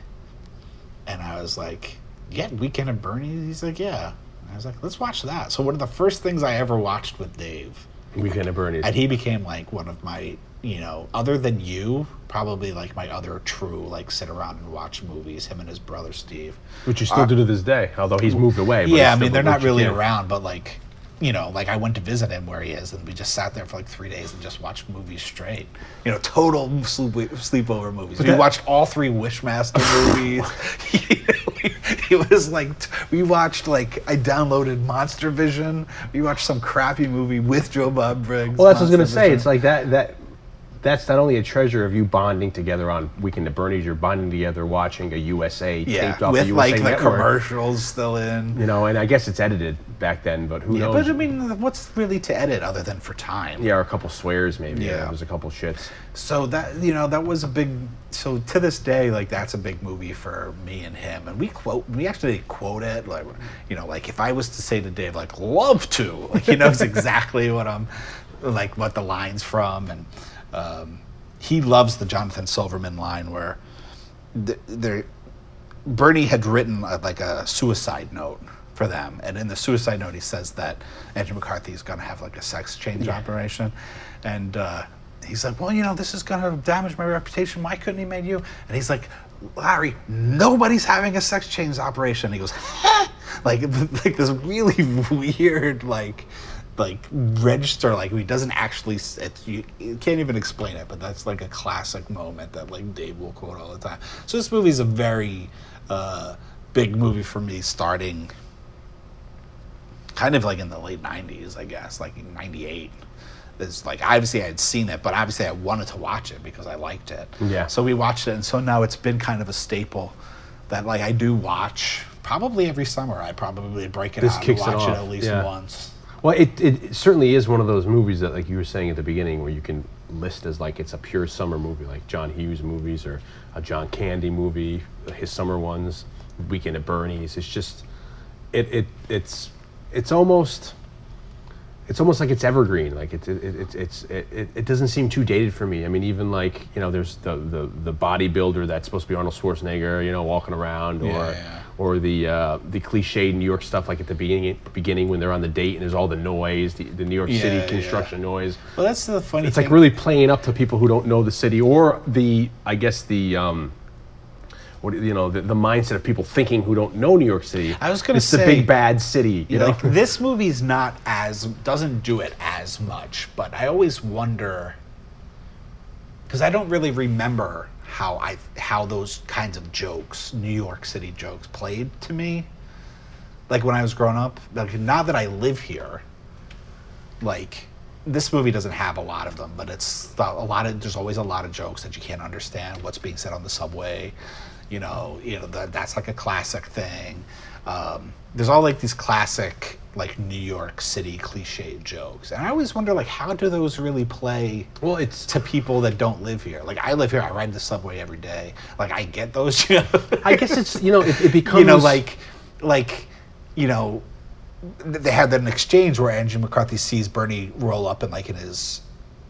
and I was like, "Yeah, Weekend at Bernie's." He's like, "Yeah." And I was like, "Let's watch that." So one of the first things I ever watched with Dave, Weekend at Bernie's. and he became like one of my, you know, other than you, probably like my other true like sit around and watch movies. Him and his brother Steve. which you still do to this day, although he's moved away. but Uh, Yeah, I mean they're not really around, but like, you know, like I went to visit him where he is, and we just sat there for like three days and just watched movies straight. You know, total sleep sleepover movies. we that- watched all three Wishmaster movies. it was like we watched like I downloaded MonsterVision. We watched some crappy movie with Joe Bob Briggs. Well, that's what I was gonna Monster say. It's like that that that's not only a treasure of you bonding together on Weekend at Bernie's, you're bonding together watching a USA yeah, taped off with the USA like the network. commercials still in. You know, and I guess it's edited back then, but who Yeah, knows? but I mean, what's really to edit other than for time? yeah, or a couple swears maybe. Yeah, Yeah. there's a couple shits. So that you know that was a big. So to this day, like that's a big movie for me and him, and we quote. We actually quote it like, you know, like if I was to say to Dave, like love to, like he knows exactly what I'm, like what the lines from, and um, he loves the Jonathan Silverman line where, th- there, Bernie had written a, like a suicide note for them, and in the suicide note he says that Andrew McCarthy is going to have like a sex change operation, and uh, he's like, "Well, you know, this is going to damage my reputation. Why couldn't he made you?" And he's like, "Larry, nobody's having a sex change operation." He goes, like like this really weird like like register like he doesn't actually it's, you, you can't even explain it but that's like a classic moment that like dave will quote all the time. So this movie is a very uh, big movie for me starting kind of like in the late 90s i guess like 98 it's like obviously i had seen it but obviously i wanted to watch it because i liked it. Yeah. so we watched it and so now it's been kind of a staple that like i do watch probably every summer. I probably break it This out and it watch it, off, at least yeah. once Well, it, it certainly is one of those movies that, like you were saying at the beginning, where you can list as like it's a pure summer movie, like John Hughes movies or a John Candy movie, his summer ones, Weekend at Bernie's. It's just, it, it it's it's almost it's almost like it's evergreen. Like it, it, it, it's it, it, doesn't seem too dated for me. I mean, even like you know, there's the the the bodybuilder that's supposed to be Arnold Schwarzenegger, you know, walking around, or Yeah, yeah. Or the uh, the cliche New York stuff, like at the beginning beginning when they're on the date and there's all the noise, the, the New York Yeah, City yeah. construction noise. well that's the funny It's thing like really playing up to people who don't know the city, or the I guess the um, what you know the, the mindset of people thinking who don't know New York City. I was gonna say it's the big bad city. You know, like this movie's not as doesn't do it as much but i always wonder because i don't really remember how i how those kinds of jokes new york city jokes played to me like when i was growing up like now that i live here like this movie doesn't have a lot of them, but it's a lot of. There's always a lot of jokes that you can't understand what's being said on the subway. You know, you know that that's like a classic thing. Um, there's all like these classic like New York City cliche jokes, and I always wonder like how do those really play Well, it's to people that don't live here? Like I live here, I ride the subway every day. Like I get those jokes. I guess it's you know it, it becomes you know, like, like, you know, they had an exchange where Andrew McCarthy sees Bernie roll up in like in his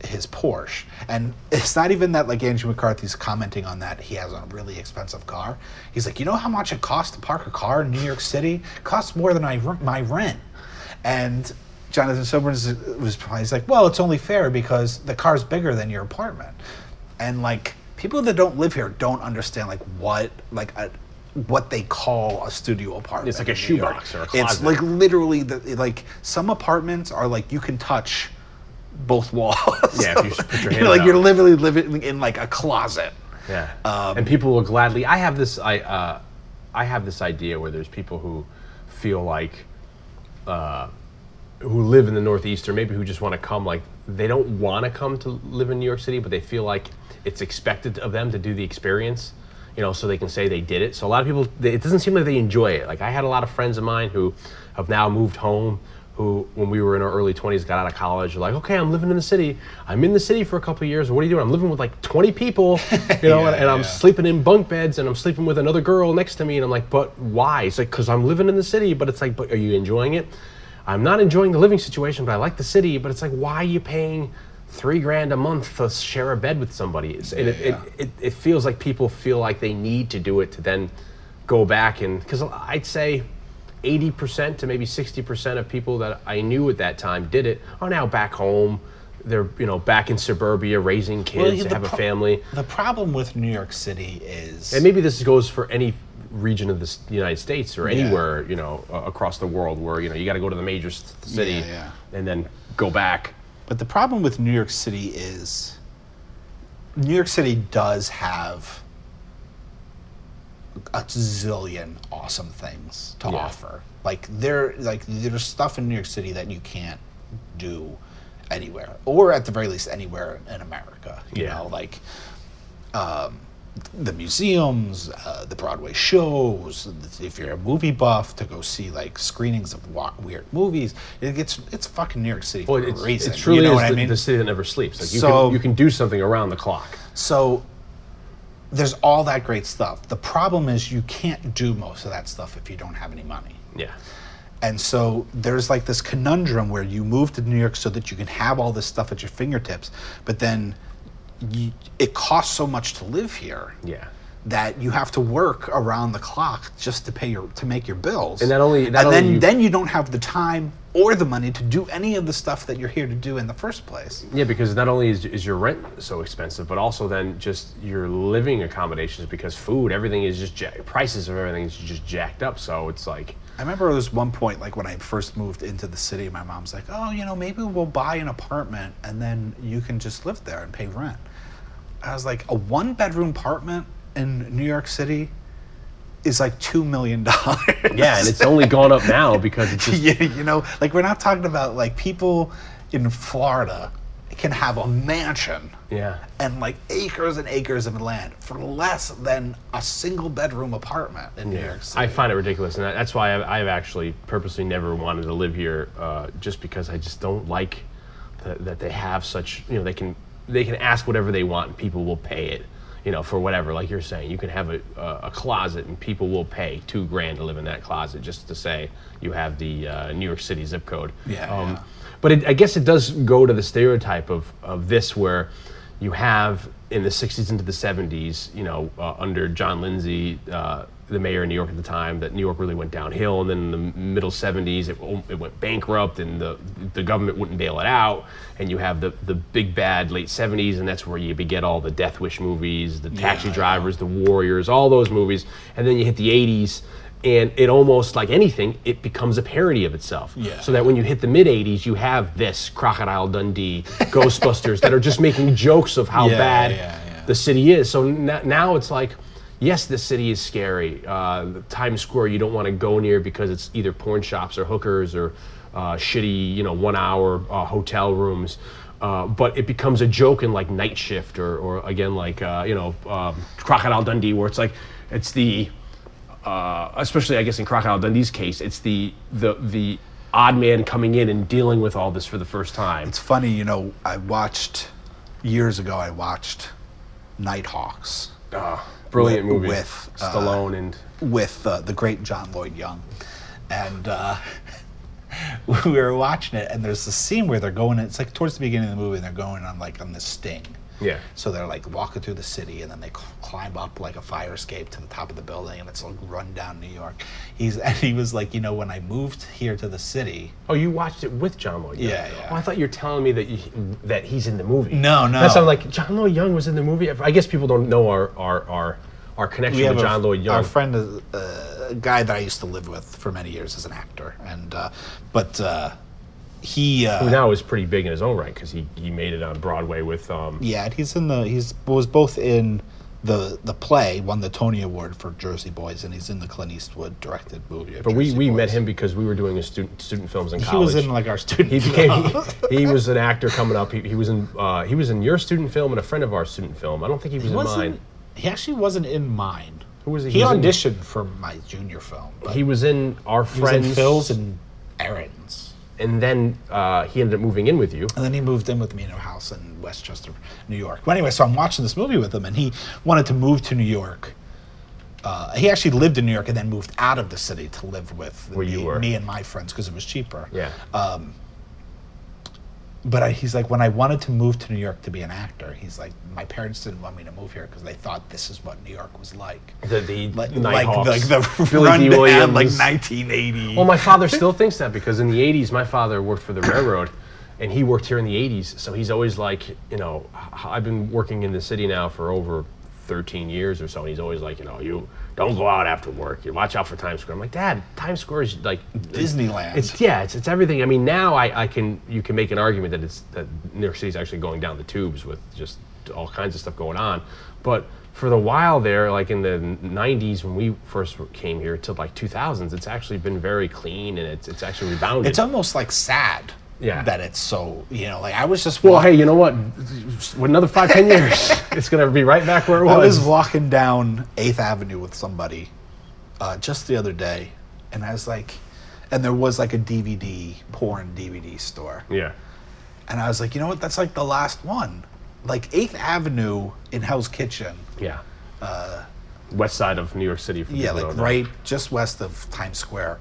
his Porsche, and it's not even that like Andrew McCarthy's commenting on that he has a really expensive car. He's like, you know how much it costs to park a car in New York City? It costs more than I my rent, and. Jonathan Silverman's was he's like, well, it's only fair because the car's bigger than your apartment, and like people that don't live here don't understand like what like a, what they call a studio apartment. It's like a in New York. shoebox or a closet. It's like literally the like some apartments are like you can touch both walls. Yeah, if you just put your You hand know, like out. you're literally living in like a closet. Yeah, Um, and people will gladly. I have this. I uh, I have this idea where there's people who feel like uh, who live in the Northeast, or maybe who just want to come. Like they don't want to come to live in New York City, but they feel like it's expected of them to do the experience. You know, so they can say they did it. So a lot of people, they, it doesn't seem like they enjoy it. Like I had a lot of friends of mine who have now moved home. Who, when we were in our early 20s, got out of college, like, okay, I'm living in the city. I'm in the city for a couple of years. What are you doing? I'm living with like 20 people, you know, and, and I'm yeah. sleeping in bunk beds and I'm sleeping with another girl next to me. And I'm like, but why? It's like, because I'm living in the city. But it's like, but are you enjoying it? I'm not enjoying the living situation, but I like the city. But it's like, why are you paying three grand a month to share a bed with somebody? It's, and it, Yeah. it, it, it feels like people feel like they need to do it to then go back and because I'd say 80% to maybe 60% of people that I knew at that time did it are now back home. They're you know back in suburbia raising kids, yeah, they the have a family. The problem with New York City is And maybe this goes for any region of the United States or Yeah. anywhere, you know, uh, across the world where, you know, you got to go to the major city Yeah, yeah. and then go back. But the problem with New York City is New York City does have a zillion awesome things to Yeah. offer. Like there like there's stuff in New York City that you can't do anywhere or at the very least anywhere in America, you Yeah. know, like um, the museums, uh, the Broadway shows. If you're a movie buff, to go see like screenings of wa- weird movies, it gets it's fucking New York City there's all that great stuff. The problem is you can't do most of that stuff if you don't have any money. Yeah. And so there's like this conundrum where you move to New York so that you can have all this stuff at your fingertips, but then you, it costs so much to live here Yeah. That you have to work around the clock just to pay your to make your bills. And not only- not and only then you- then you don't have the time or the money to do any of the stuff that you're here to do in the first place. Yeah, because not only is, is your rent so expensive, but also then just your living accommodations because food, everything is just ja- prices of everything is just jacked up. So it's like, I remember there was one point, like when I first moved into the city, my mom's like, "Oh, you know, maybe we'll buy an apartment and then you can just live there and pay rent." I was like, "A one-bedroom apartment in New York City is like two million dollars." yeah, and it's only gone up now because it's just you, you know, like we're not talking about like people in Florida can have a mansion yeah. and like acres and acres of land for less than a single bedroom apartment in New York City. I find it ridiculous, and that's why I've, I've actually purposely never wanted to live here, uh, just because I just don't like that, that they have such. You know, they can they can ask whatever they want, and people will pay it. You know, for whatever. Like you're saying, you can have a, a, a closet, and people will pay two grand to live in that closet just to say you have the uh, New York City zip code. Yeah, Um, yeah. But it, I guess it does go to the stereotype of, of this, where you have in the 60s into the 70s, you know, uh, under John Lindsay, uh, the mayor of New York at the time, that New York really went downhill. And then in the middle 70s, it, it went bankrupt and the, the government wouldn't bail it out. And you have the, the big bad late 70s, and that's where you get all the Death Wish movies, the Taxi Yeah, Drivers, the Warriors, all those movies. And then you hit the 80s. And it almost like anything, it becomes a parody of itself. Yeah. So that when you hit the mid 80s, you have this Crocodile Dundee, Ghostbusters that are just making jokes of how Yeah, bad yeah. the city is. So n- now it's like, yes, the city is scary. Uh, Times Square, you don't want to go near because it's either porn shops or hookers or uh, shitty, you know, one-hour uh, hotel rooms. Uh, but it becomes a joke in like Night Shift or, or again like uh, you know um, Crocodile Dundee, where it's like it's the uh, especially I guess in Crocodile Dundee's case, it's the the the odd man coming in and dealing with all this for the first time. It's funny, you know. I watched years ago. I watched Nighthawks Brilliant with- movie with, uh, Stallone and with uh, the great John Lloyd Young, and uh, we were watching it. And there's a scene where they're going. It's like towards the beginning of the movie, and they're going on like on this sting. Yeah. So they're like walking through the city, and then they cl- climb up like a fire escape to the top of the building, and it's like run down New York. He's and he was like, you know, when I moved here to the city, Oh, you watched it with John Lloyd? Young. Yeah, yeah. Oh, I thought you were telling me that you, that he's in the movie. No, no. That sounded like John Lloyd Young was in the movie. I guess people don't know our our our, our connection with a- John Lloyd Young. Our friend, is, uh, a guy that I used to live with for many years as an actor, and uh, but uh, he uh, who now is pretty big in his own right because he, he made it on Broadway with um, yeah, and he's in the he's was both in the the play, won the Tony Award for Jersey Boys, and he's in the Clint Eastwood directed movie. But we, Jersey we met Boys. him because we were doing a student student films in college. He was in like our student. he became film. he, he was an actor coming up. He, he was in uh, he was in your student film and a friend of our student film. I don't think he was He in mine. He actually wasn't in mine. Who was he? He, He was in- auditioned for my junior film. But He was in our in friends Phil's and Aaron's. And then uh, he ended up moving in with you. And then he moved in with me in a house in Westchester, New York. Well, anyway, so I'm watching this movie with him, and he wanted to move to New York. Uh, he actually lived in New York and then moved out of the city to live with me, me and my friends because it was cheaper. Yeah. But I, he's like, when I wanted to move to New York to be an actor, he's like, my parents didn't want me to move here because they thought this is what New York was like. The, the Like, like, like the Billy run down, like Williams. 1980. Well, my father still thinks that because in the 80s, my father worked for the railroad and he worked here in the 80s. So he's always like, you know, I've been working in the city now for over 13 years or so. And he's always like, you know, you don't go out after work. You watch out for Times Square. I'm like, Dad, Times Square is like Disneyland. It's yeah, it's, it's everything. I mean, now I, I can you can make an argument that it's that New York City's actually going down the tubes with just all kinds of stuff going on. But for the while there, like in the 90s when we first came here to like 2000s, it's actually been very clean and it's it's actually rebounded. it's almost like sad Yeah. that it's so, you know, like I was just well, hey, you know what? With another five, ten years, it's gonna be right back where it was. I was. walking down Eighth Avenue with somebody uh, just the other day, and I was like, and there was like a DVD porn DVD store, yeah, and I was like, you know what? That's like the last one. Like Eighth Avenue in Hell's Kitchen, yeah. West side of New York City. Uh, yeah, like right just west of Times Square.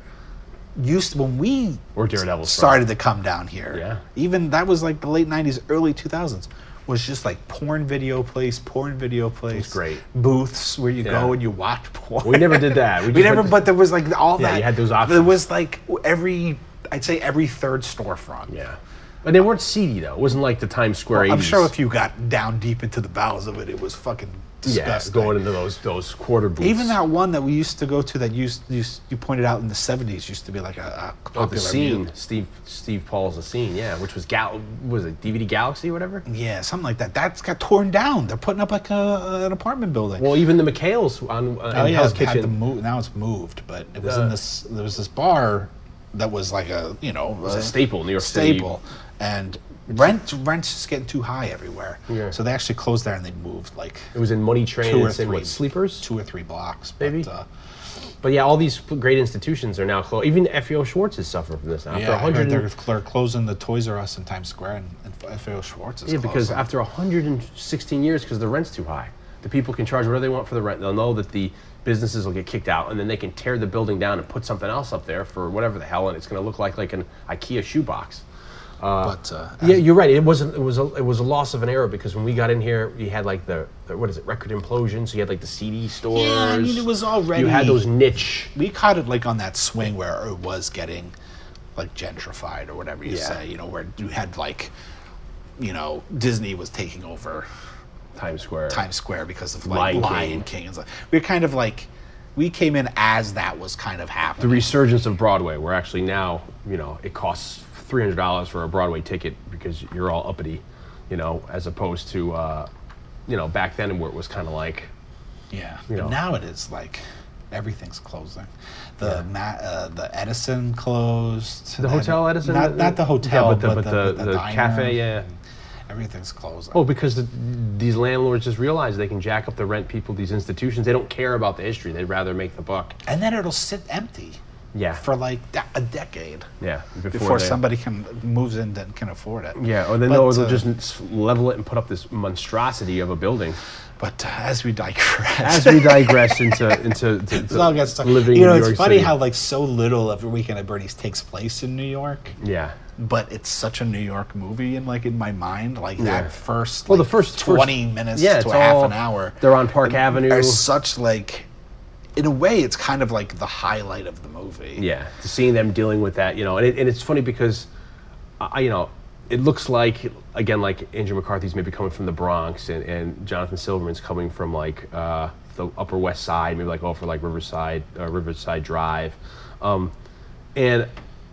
Used when we Where Daredevil's from. started to come down here. Yeah. Even that was like the late '90s, early 2000s. Was just like porn video place, porn video place. great. Booths where you Yeah. go and you watch porn. We never did that. We We, never, but there was like all Yeah, that. you had those There was like every, I'd say every third storefront. Yeah, but they weren't seedy though. It wasn't like the Times Square. I'm sure if you got down deep into the bowels of it, it was fucking yeah, going into those those quarter booths. Even that one that we used to go to that used, used you pointed out in the '70s used to be like a, a Oh, popular the scene, mu- Steve Steve Paul's the scene, yeah, which was Gal was it DVD Galaxy or whatever. Yeah, something like that. That's got torn down. They're putting up like a, an apartment building. Well, even the McHale's on uh, oh yeah, Hell's it had to Kitchen. move. Now it's moved, but it was Uh, in this. There was this bar that was like a you know was a staple in New York staple, and rent rent's just getting too high everywhere. Yeah. So they actually closed there and they moved like It was in Money Train two or in three what, Sleepers. two or three blocks. Maybe. But, uh, But yeah, all these great institutions are now closed. Even FAO Schwarz has suffered from this now. After yeah, I heard 100 they're, they're closing the Toys R Us in Times Square and, and FAO Schwarz is yeah, because after 116 years, because the rent's too high, the people can charge whatever they want for the rent. They'll know that the businesses will get kicked out, and then they can tear the building down and put something else up there for whatever the hell, and it's going to look like like an IKEA shoebox. But uh, Yeah, you're right. It wasn't. It was a. It was a loss of an era because when we got in here, you had like the, the what is it, record implosion. So you had like the CD stores. I mean, it was already- You had those niche. we caught it like on that swing where it was getting like gentrified or whatever you Yeah. say, you know, where you had like, you know, Disney was taking over Times Square. Times Square because of like Lion Lion, King. King. and stuff. We are kind of like, we came in as that was kind of happening. The resurgence of Broadway, where actually now you know it costs three hundred dollars for a Broadway ticket because you're all uppity, you know, as opposed to uh, you know back then where it was kind of like yeah. you know. But now it is like, everything's closing. The ma- uh, the Edison closed. The Hotel Edison? Not, not the hotel, Yeah, but the- but, the, the- the, cafe, yeah. Everything's closing. Oh, because the, these landlords just realize they can jack up the rent people, these institutions. They don't care about the history. They'd rather make the buck. and then it'll sit empty Yeah. for like a decade yeah. before, they- somebody can moves in and can afford it. Yeah, or then But, they'll, uh, just level it and put up this monstrosity of a building. But uh, as we digress, As we digress into into to, This all gets stuck. living You know, in New it's York funny City. how like so little of Weekend at Bernie's takes place in New York, yeah. but it's such a New York movie in like in my mind. Like Yeah. that first, Well, the like, first- first- twenty minutes yeah, to a half all- an hour. they're on Park Avenue. Are such like, in a way, it's kind of like the highlight of the movie. Yeah, to seeing them dealing with that, you know, and, it, and it's funny because, I, you know, it looks like again like Andrew McCarthy's maybe coming from the Bronx, and, and Jonathan Silverman's coming from like uh, the Upper West Side, maybe like over like Riverside, uh, Riverside Drive, um, and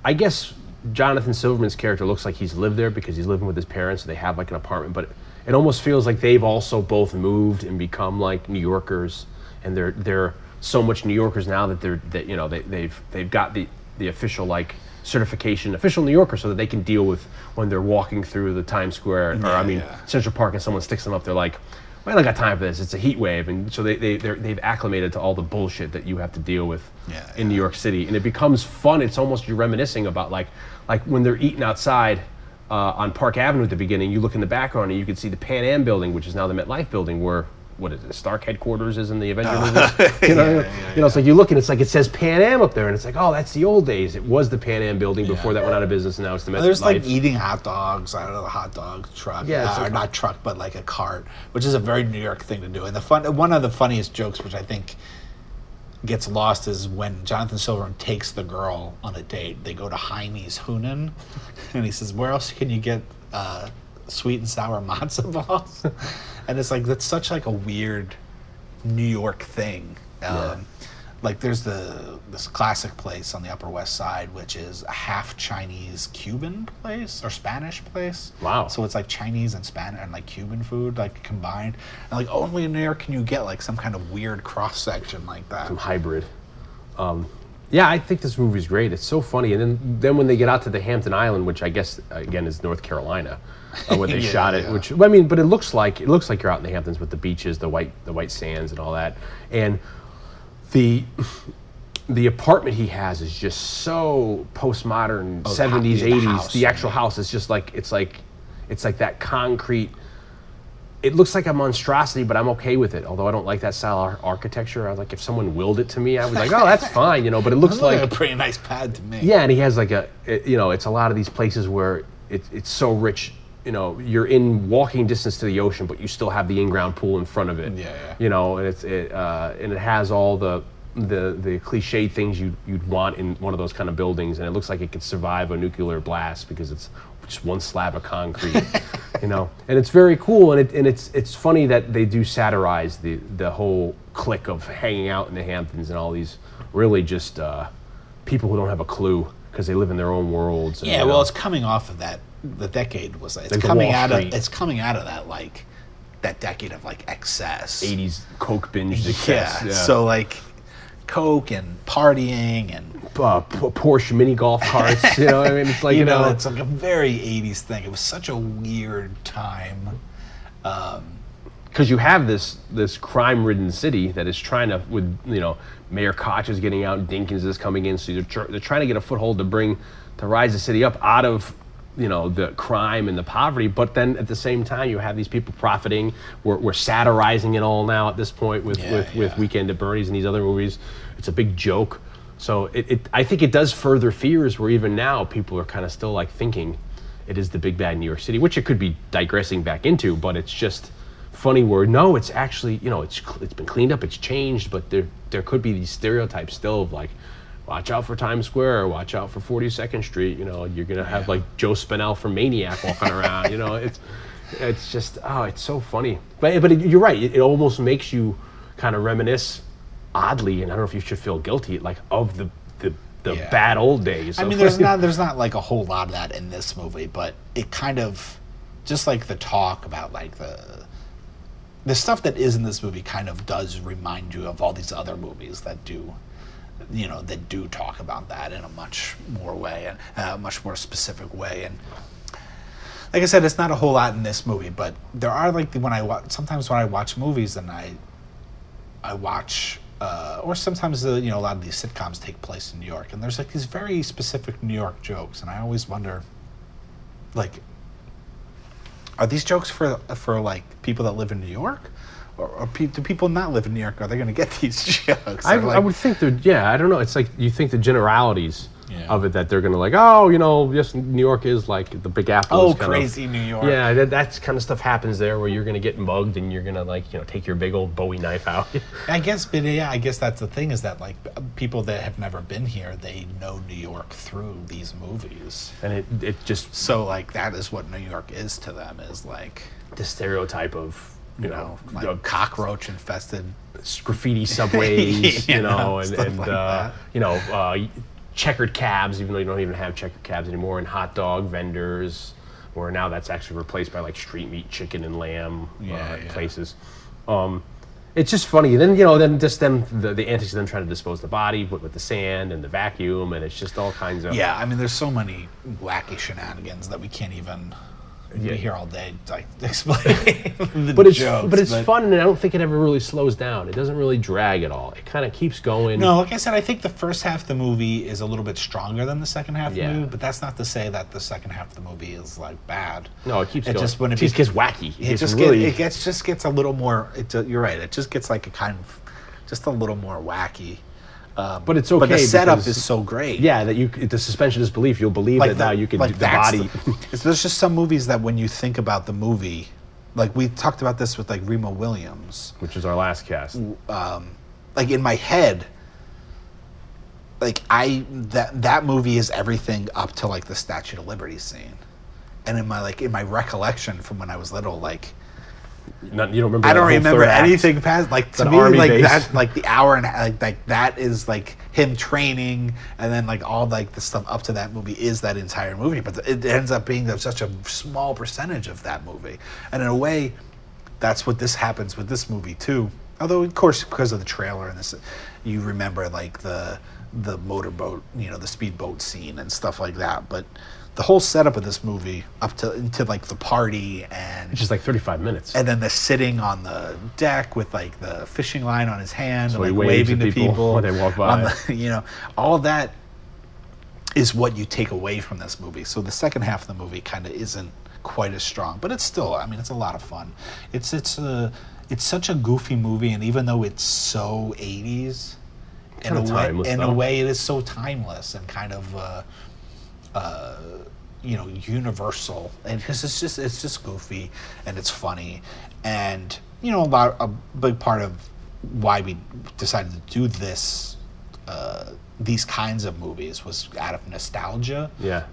I guess Jonathan Silverman's character looks like he's lived there because he's living with his parents, and they have like an apartment, but it almost feels like they've also both moved and become like New Yorkers, and they're they're so much New Yorkers now that they're that you know they, they've they've got the the official like certification, official New Yorker, so that they can deal with when they're walking through the Times Square or I mean yeah. Central Park and someone sticks them up. They're like, I don't got time for this. It's a heat wave," and so they they they've acclimated to all the bullshit that you have to deal with Yeah, in New York City, and it becomes fun. It's almost you're reminiscing about like like when they're eating outside. Uh, on Park Avenue at the beginning, you look in the background and you can see the Pan Am building, which is now the MetLife building, where what is it, Stark headquarters is in the Avenger movies. You know, you know, it's like you look and it's like it says Pan Am up there, and it's like, oh, that's the old days. It was the Pan Am building before that went out of business, and now it's the MetLife. There's like eating hot dogs out of the hot dog truck. Yeah, uh, or not truck, but like a cart, which is a very New York thing to do. And the fun, one of the funniest jokes, which I think gets lost, is when Jonathan Silverman takes the girl on a date. They go to Hymie's Hunan, and he says, "Where else can you get uh, sweet and sour matzo balls?" and it's like that's such like a weird New York thing. Um, Like there's the this classic place on the Upper West Side, which is a half Chinese Cuban place or Spanish place. Wow. So it's like Chinese and Spanish and like Cuban food like combined. And like only in New York can you get like some kind of weird cross section like that. some hybrid. Um, yeah, I think this movie's great. It's so funny, and then then when they get out to the Hampton Island, which I guess again is North Carolina, uh, where they Yeah, shot it. yeah. Which I mean, but it looks like it looks like you're out in the Hamptons with the beaches, the white the white sands, and all that. And the the apartment he has is just so postmodern, Oh, seventies, the eighties. house, The actual house is just like it's like it's like that concrete it looks like a monstrosity, but I'm okay with it. Although I don't like that style ar- architecture. I was like, if someone willed it to me, I was like, oh, that's fine, you know. But it looks Looks like, like, a pretty nice pad to me. yeah, and he has like a, it, you know, it's a lot of these places where it, it's so rich. You know, you're in walking distance to the ocean, but you still have the in-ground pool in front of it. Yeah, yeah. You know, and it's it, uh, and it has all the the the cliche things you you'd want in one of those kind of buildings, and it looks like it could survive a nuclear blast because it's just one slab of concrete. you know, and it's very cool, and it and it's it's funny that they do satirize the the whole clique of hanging out in the Hamptons and all these really just uh, people who don't have a clue because they live in their own worlds. and, Yeah, you well, it's coming off of that. The decade was it's Like coming out of it's coming out of that like that decade of like excess. 80s coke binge Yeah. success. So like coke and partying and uh, P- Porsche mini golf carts. you know, I mean, it's like you, you, know, know, it's like a very 80s thing. It was such a weird time. because you have this this crime-ridden city that is trying to, with you know, Mayor Koch is getting out, Dinkins is coming in, so they're, tr- they're trying to get a foothold to bring to rise the city up out of you know the crime and the poverty. But then at the same time, you have these people profiting. We're, we're satirizing it all now at this point with Yeah, with, with. Weekend at Bernie's and these other movies. It's a big joke. So it, it I think it does further fears where even now people are kind of still like thinking it is the big bad New York City, which it could be digressing back into, but it's just funny word no, it's actually you know it's it's been cleaned up, it's changed, but there there could be these stereotypes still of like. Watch out for Times Square. Watch out for 42nd Street. You know, you're gonna have like Joe Spinell from Maniac walking around. You know, it's it's just oh, it's so funny. But but it, you're right. It, it almost makes you kind of reminisce oddly, and I don't know if you should feel guilty, like of the the, the Yeah. bad old days. I mean, there's not there's not like a whole lot of that in this movie, but it kind of just like the talk about like the the stuff that is in this movie kind of does remind you of all these other movies that do you know that do talk about that in a much more way and uh, a much more specific way. And like I said, it's not a whole lot in this movie, but there are like when I watch sometimes when I watch movies and I I watch uh, or sometimes the you know a lot of these sitcoms take place in New York and there's like these very specific New York jokes and I always wonder like are these jokes for for like people that live in New York or, or pe- do people not live in New York are they going to get these jokes I, Or, I would think that, yeah, I don't know. It's like you think the generalities Yeah. of it that they're going to like, oh, you know, yes, New York is like the Big Apple. oh kind of- crazy New York Yeah, that, that's kind of stuff happens there where you're going to get mugged and you're going to like, you know, take your big old Bowie knife out. I guess, but yeah, I guess that's the thing is that like people that have never been here, they know New York through these movies. and it, it just, So like that is what New York is to them is like the stereotype of, you, you know, know like the cockroach infested. graffiti subways, You you know, know, and, and like uh, you know, uh, checkered cabs, even though you don't even have checkered cabs anymore, and hot dog vendors, where now that's actually replaced by like street meat, chicken, and lamb Yeah, uh, yeah. places. Um, it's just funny. Then you know, then just them the, the antics of them trying to dispose the body with, with the sand and the vacuum, and it's just all kinds of Yeah, I mean, there's so many wacky shenanigans that we can't even Yeah. be here all day like explaining. the But it's jokes, but it's fun, and I don't think it ever really slows down. It doesn't really drag at all. It kind of keeps going. No, like I said, I think the first half of the movie is a little bit stronger than the second half of the movie, but that's not to say that the second half of the movie is like bad. No, it keeps It going. just when it it just gets wacky. It, It gets just really. get, it gets just gets a little more. It, you're right. It just gets like a kind of just a little more wacky. Um, But it's okay. But the okay setup because- is so great. Yeah, that you the suspension of disbelief. You'll believe that now you can do the body. it's- there's just some movies that when you think about the movie, like we talked about this with like Remo Williams. which is our last cast. Like in my head, like I that that movie is everything up to like the Statue of Liberty scene, and in my like in my recollection from when I was little, like Not, you don't remember. I don't remember third act? anything past like to me like base. that like the hour and a half, like, like that is like him training and then like all like the stuff up to that movie is that entire movie but it ends up being such a small percentage of that movie and in a way that's what this happens with this movie too although of course because of the trailer and this you remember like the the motorboat you know the speedboat scene and stuff like that but the whole setup of this movie up to into like the party and It's just like 35 minutes. and then the sitting on the deck with like the fishing line on his hand So and like waving to people people, when they walk by. the, you know, all that is what you take away from this movie. So the second half of the movie kind of isn't quite as strong, but it's still. I mean, it's a lot of fun. It's it's a it's such a goofy movie, and even though it's so '80s, in a way, in a way, it is so timeless and kind of. Uh, you know universal. And because it's just it's just goofy and it's funny. And you know about a big part of why we decided to do this uh, these kinds of movies was out of nostalgia. Yeah.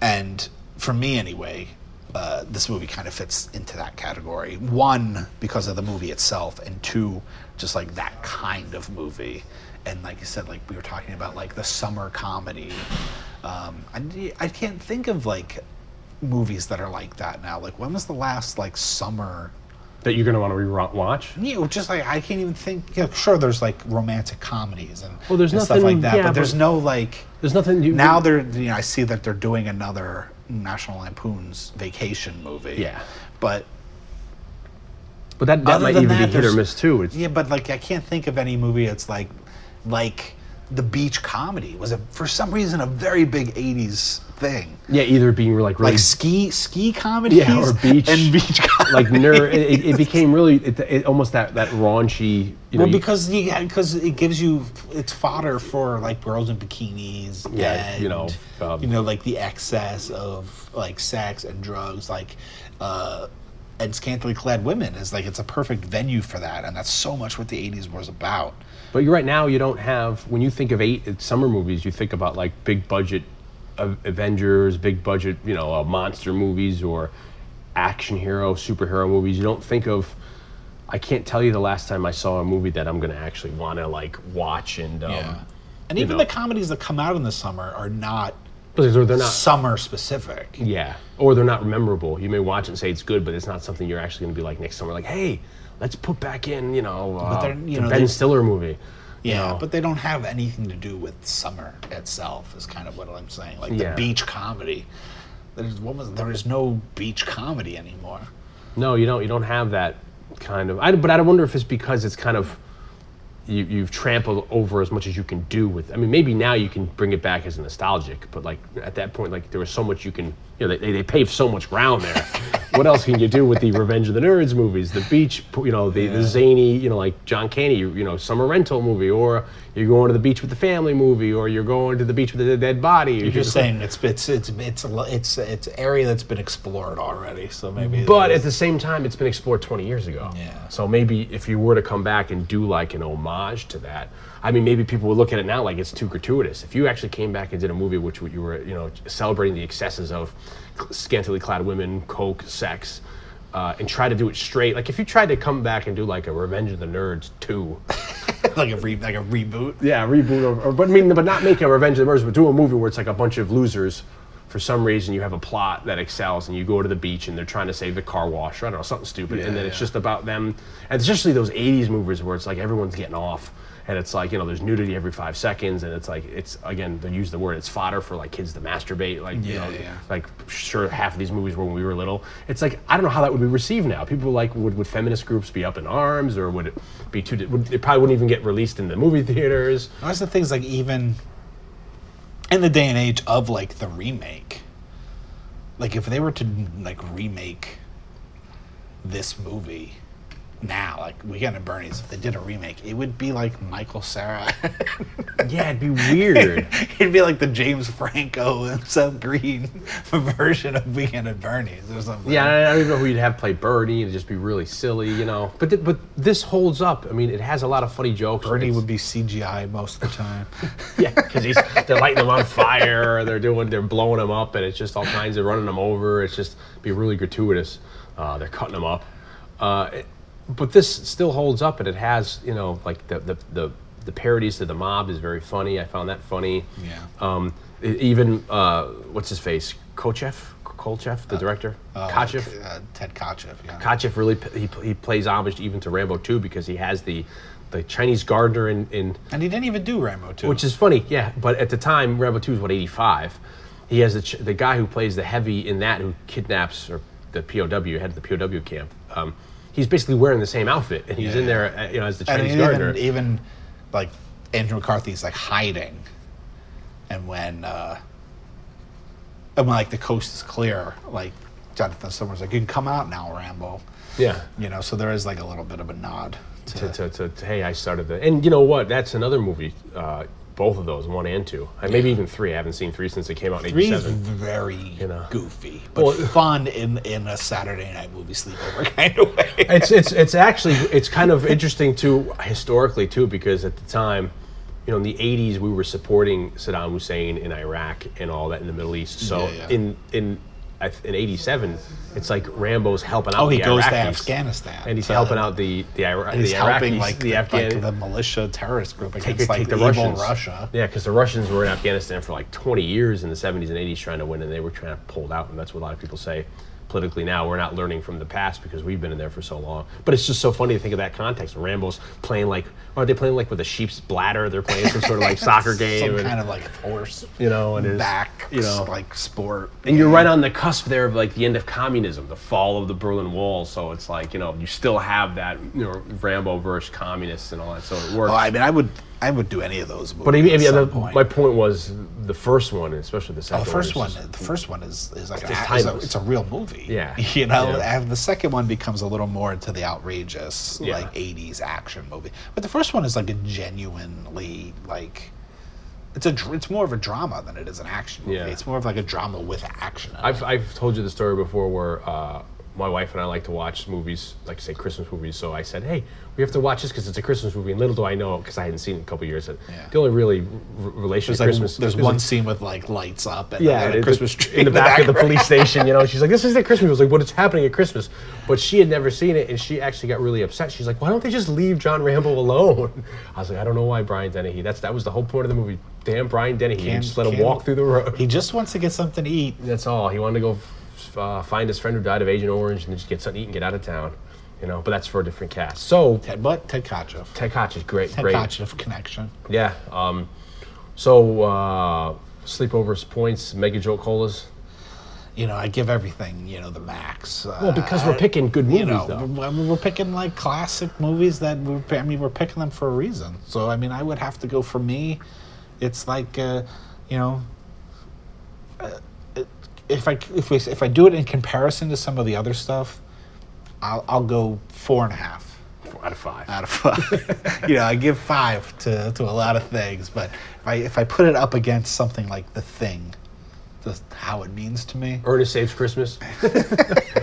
and for me anyway uh, this movie kind of fits into that category. One because of the movie itself and two just like that kind of movie and like you said like we were talking about like the summer comedy um, I, I can't think of like movies that are like that now like when was the last like summer That you're gonna want to rewatch. you know, just like I can't even think. You know, sure, there's like romantic comedies and, Well, there's and stuff nothing- like that, yeah, but there's but- no like There's nothing. You, now they're you know I see that they're doing another National Lampoon's Vacation movie. Yeah. but but that, that might even that, be hit or miss too. It's, yeah, but like I can't think of any movie that's like like the beach comedy was a for some reason a very big '80s thing. yeah, either being like really Like ski ski comedy, Yeah, or beach- and beach comedy. like ner- it, it became really it, it, almost that that raunchy. You know, well, because you, because it gives you it's fodder for like girls in bikinis. Yeah, and, you know, um, you know, like the excess of like sex and drugs, like, uh, and scantily clad women is like it's a perfect venue for that, and that's so much what the '80s was about. But you're right now. You don't have when you think of eight summer movies. You think about like big budget Avengers, big budget you know uh, monster movies or action hero, superhero movies. You don't think of. I can't tell you the last time I saw a movie that I'm going to actually want to like watch and. Um, and even know. the comedies that come out in the summer are not they're not. summer specific. Yeah, or they're not memorable. You may watch it and say it's good, but it's not something you're actually going to be like next summer. Like, hey, let's put back in, you know, uh, you the know, Ben Stiller movie. you Yeah, know. but they don't have anything to do with summer itself. Is kind of what I'm saying. Like Yeah. the beach comedy. There's what was there is no beach comedy anymore. No, you don't. You don't have that kind of. I, but I wonder if it's because it's kind of you, you've trampled over as much as you can do with. I mean, maybe now you can bring it back as a nostalgic, but like at that point, like there was so much you can. You know, they, they paved so much ground there. what else can you do with the Revenge of the Nerds movies, the beach, you know, the, the zany, you know, like John Candy, you, know, summer rental movie, or you're going to the beach with the family movie, or you're going to the beach with the dead body. You're just saying it's it's it's it's it's it's an area that's been explored already. So maybe. But at the same time, it's been explored 20 years ago. Yeah. So maybe if you were to come back and do like an homage to that, I mean, maybe people would look at it now like it's too gratuitous. If you actually came back and did a movie which you were, you know, celebrating the excesses of scantily clad women, coke, sex, uh, and try to do it straight. Like if you tried to come back and do like a Revenge of the Nerds 2, like a re, like a reboot. yeah, reboot, or, or but I mean, but not make a Revenge of the Nerds, but do a movie where it's like a bunch of losers. For some reason, you have a plot that excels, and you go to the beach, and they're trying to save the car wash, or I don't know, something stupid, and then it's just about them, and especially those '80s movies where it's like everyone's getting off, and it's like you know, there's nudity every five seconds, and it's like it's again, they use the word, it's fodder for like kids to masturbate, like you Yeah, know, yeah. like sure half of these movies were when we were little. It's like I don't know how that would be received now. People like would would feminist groups be up in arms, or would it be too? Would, it probably wouldn't even get released in the movie theaters. That's the things like even in the day and age of like the remake. Like if they were to like remake this movie now, like Weekend at Bernie's, if they did a remake, it would be like Michael Cera. Yeah, it'd be weird. It'd be like the James Franco and Seth Green version of Weekend at Bernie's or something. Yeah, I don't even know who you'd have play Bernie. It'd just be really silly, you know. But th- but this holds up. I mean, it has a lot of funny jokes. Bernie It's- would be CGI most of the time. yeah, because he's they're lighting him on fire. They're doing they're blowing him up, and it's just all kinds of running him over. It's just be really gratuitous. Uh, they're cutting him up. Uh, it- but this still holds up, and it has you know like the the the, the parodies to the mob is very funny. I found that funny. Yeah. Um, even uh, what's his face, Kotcheff, Kolchev, the director, Uh, Kotcheff. uh, Ted Kotcheff, yeah. Kotcheff really he, he plays homage even to Rambo 2 because he has the the Chinese gardener in, in and he didn't even do Rambo 2. which is funny, yeah. But at the time, Rambo 2 is what 85. He has the, ch- the guy who plays the heavy in that who kidnaps or the POW head of the POW camp. Um, he's basically wearing the same outfit, and he's Yeah, in there, uh, you know, as the and Chinese even, gardener. even like Andrew McCarthy's like hiding, and when uh, and when like the coast is clear, like Jonathan Summers like you can come out now, Rambo. yeah. You know, so there is like a little bit of a nod to, To, to, to, to, hey, I started the, and you know what? That's another movie. Uh, both of those, one and two, Uh, maybe even three. I haven't seen three since it came out in Three's '87. very know. goofy, but Well- fun in in a Saturday night movie sleepover kind of way. it's it's it's actually it's kind of interesting too historically too because at the time you know in the 80s we were supporting Saddam Hussein in Iraq and all that in the Middle East so Yeah, yeah. in in I in 87 it's like Rambo's helping out Oh, he the goes to Afghanistan. And he's to- helping out the the, Ira- he's the helping like the, the, Afghan like the militia terrorist group take, against like take the Russians. Russia. yeah because the Russians were in Afghanistan for like 20 years in the 70s and 80s trying to win and they were trying to pull out and that's what a lot of people say politically now we're not learning from the past because we've been in there for so long but it's just so funny to think of that context Rambo's playing like are they playing like with a sheep's bladder they're playing some sort of like soccer game Some and, kind of like horse you know and it's back, you know like sport. and you're right on the cusp there of like the end of communism, the fall of the Berlin Wall. So it's like you know you still have that you know Rambo versus communists and all that. So it works. Oh, I mean, I would, I would do any of those movies. but maybe, at some the, point. my point was the first one, especially the Oh, second. the first one. just- the first one is is like It's act- it's, a, it's a real movie. Yeah. you know. Yeah. And the second one becomes a little more into the outrageous, Yeah. like '80s action movie. But the first one is like a genuinely like. It's a it's more of a drama than it is an action movie. Yeah. It's more of like a drama with action. in I've. I've told you the story before where uh, my wife and I like to watch movies, like say Christmas movies. So I said, "Hey, we have to watch this because it's a Christmas movie." And little do I know, because I hadn't seen it in a couple years, that Yeah. the only really r- relation There's to like Christmas. there's one a- scene with like lights up and, yeah, a Christmas tree in the back of the police station. You know, she's like, "This is the Christmas." I was like, "What is happening at Christmas?" But she had never seen it, and she actually got really upset. She's like, "Why don't they just leave John Rambo alone?" I was like, "I don't know why Brian Dennehy. That's that was the whole point of the movie. Damn, Brian Dennehy. Can't- just let him walk through the road. He just wants to get something to eat. That's all. He wanted to go uh, find his friend who died of Agent Orange and just get something to eat and get out of town. You know, but that's for a different cast. So Ted, but Ted Kotcheff. Ted Koch is great. Ted great. Kotcheff connection. Yeah. Um, so uh, sleepovers points, Mega Joe Colas. You know, I give everything, you know, the max. Uh, Well, because we're picking good you movies, know, though. We're, we're picking like classic movies that we're, I mean, we're picking them for a reason. So, I mean, I would have to go for me. It's like, uh, you know, uh, if I if we, if I do it in comparison to some of the other stuff, I'll I'll go four and a half Four out of five. out of five. you know, I give five to, to a lot of things, but if I if I put it up against something like The Thing, how it means to me, Ernest Saves Christmas.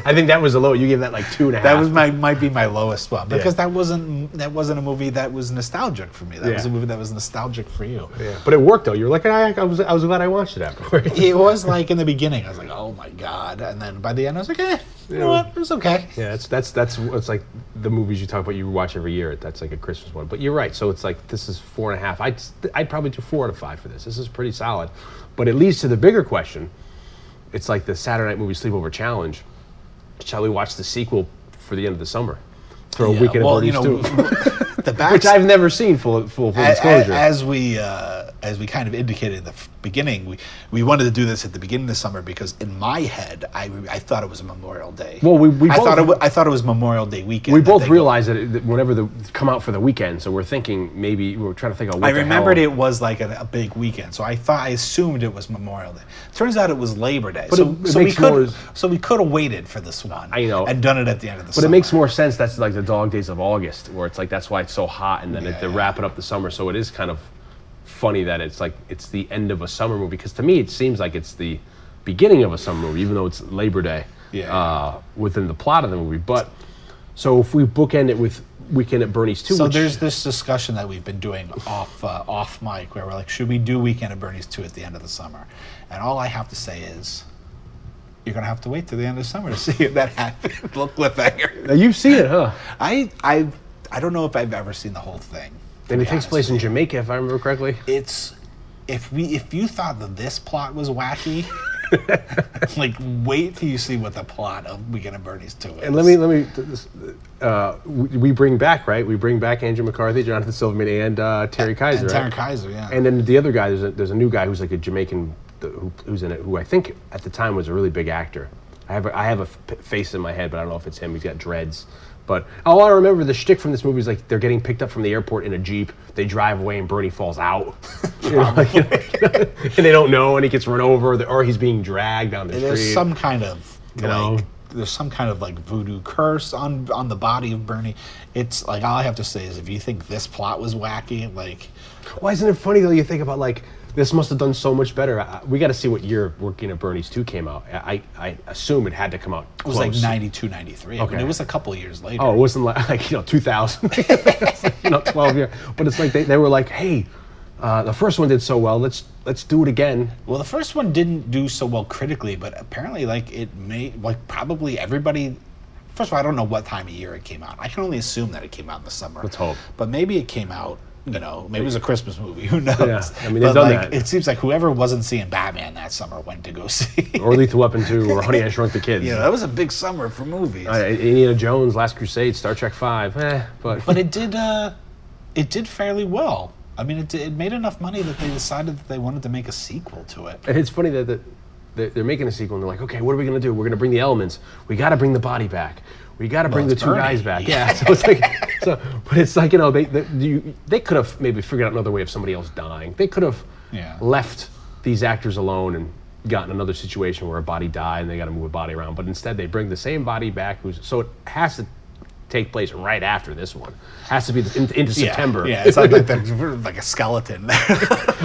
I think that was a low. You gave that like two and a half. that was my might be my lowest one Yeah. because that wasn't that wasn't a movie that was nostalgic for me. That was a movie that was nostalgic for you. Yeah. But it worked though. You were like, I, I was, I was glad I watched it after. It was like in the beginning, I was like, "Oh my god," and then by the end, I was like, "Eh, you know Yeah. what? It was okay." Yeah, that's that's that's it's like the movies you talk about you watch every year. That's like a Christmas one. But you're right. So it's like this is four and a half. I'd I'd probably do four out of five for this. This is pretty solid. But it leads to the bigger question. It's like the Saturday night movie sleepover challenge. Shall we watch the sequel for the end of the summer? For a Yeah, weekend well, at you know. the back Which I've never seen full full, full disclosure. As we uh, as we kind of indicated in the beginning, we, we wanted to do this at the beginning of the summer because in my head, I, I thought it was Memorial Day. Well, we- we I both- thought it wa- I thought it was Memorial Day weekend. we both realized that, it, that whenever the come out for the weekend, so we're thinking maybe we are trying to think of. I remembered it was like a, a big weekend, so I thought I assumed it was Memorial Day. Turns out it was Labor Day. But so, it- it so we could more- so we could have waited for this one. I know. and done it at the end of the summer. But summer. it makes more sense. That's like the dog days of August, where it's like that's why it's so hot, and then it, they're Yeah. wrapping up the summer. So it is kind of funny that it's like it's the end of a summer movie. Because to me, it seems like it's the beginning of a summer movie, even though it's Labor Day Yeah. uh, within the plot of the movie. But so if we bookend it with Weekend at Bernie's too, So which, there's this discussion that we've been doing off uh, off mic where we're like, should we do Weekend at Bernie's two at the end of the summer? And all I have to say is, you're gonna have to wait till the end of summer to see if that happens. Little cliffhanger. Now, you've seen it, huh? I I I don't know if I've ever seen the whole thing. And it takes place in. Jamaica, if I remember correctly. It's if we if you thought that this plot was wacky, like wait till you see what the plot of Weekend at Bernie's two is. And let me let me. Uh, we, bring back right. We bring back Andrew McCarthy, Jonathan Silverman, and uh, Terry Kiser. and right? Kiser, yeah. And then the other guy, there's a, there's a new guy who's like a Jamaican who, who's in it, who I think at the time was a really big actor. I have a, I have a f- face in my head, but I don't know if it's him. He's got dreads. But all I remember the shtick from this movie is like they're getting picked up from the airport in a jeep. They drive away and Bernie falls out, You know, like, you know, and they don't know, and he gets run over, or he's being dragged down the there's street. some kind of You know? like there's some kind of like voodoo curse on on the body of Bernie. It's like all I have to say is if you think this plot was wacky, like Why isn't it funny though? You think about like this must have done so much better. I, we got to see what year Weekend at Bernie's two came out. I, I assume it had to come out. it was like close. 92, 93. I mean, Okay. it was a couple years later. Oh, it wasn't like, like you know 2000, you know 12 year. But it's like they, they were like, hey, uh, the first one did so well. Let's let's do it again. Well, the first one didn't do so well critically, but apparently, like it made like probably everybody. First of all, I don't know what time of year it came out. I can only assume that it came out in the summer. Let's hope. But maybe it came out. You know, maybe it was a Christmas movie. Who knows? Yeah, I mean, they've done like, that. it seems like whoever wasn't seeing Batman that summer went to go see. Or Lethal Weapon 2, or Honey I Shrunk the Kids. know, that was a big summer for movies. Uh, Indiana Jones, Last Crusade, Star Trek 5. Eh, but, but it did. uh It did fairly well. I mean, it, did- it made enough money that they decided that they wanted to make a sequel to it. And it's funny that, they're making a sequel and they're like, okay, what are we going to do? We're going to bring the elements. We got to bring the body back. We got to bring the two Bernie. guys back. Yeah. Yeah. So it's like, so, but it's like, you know, they, they, you, they could have maybe figured out another way of somebody else dying. They could have Yeah. left these actors alone and gotten another situation where a body died and they got to move a body around. But instead, they bring the same body back. Who's, so it has to take place right after this one. Has to be in, into September. Yeah, it's like they're like a skeleton.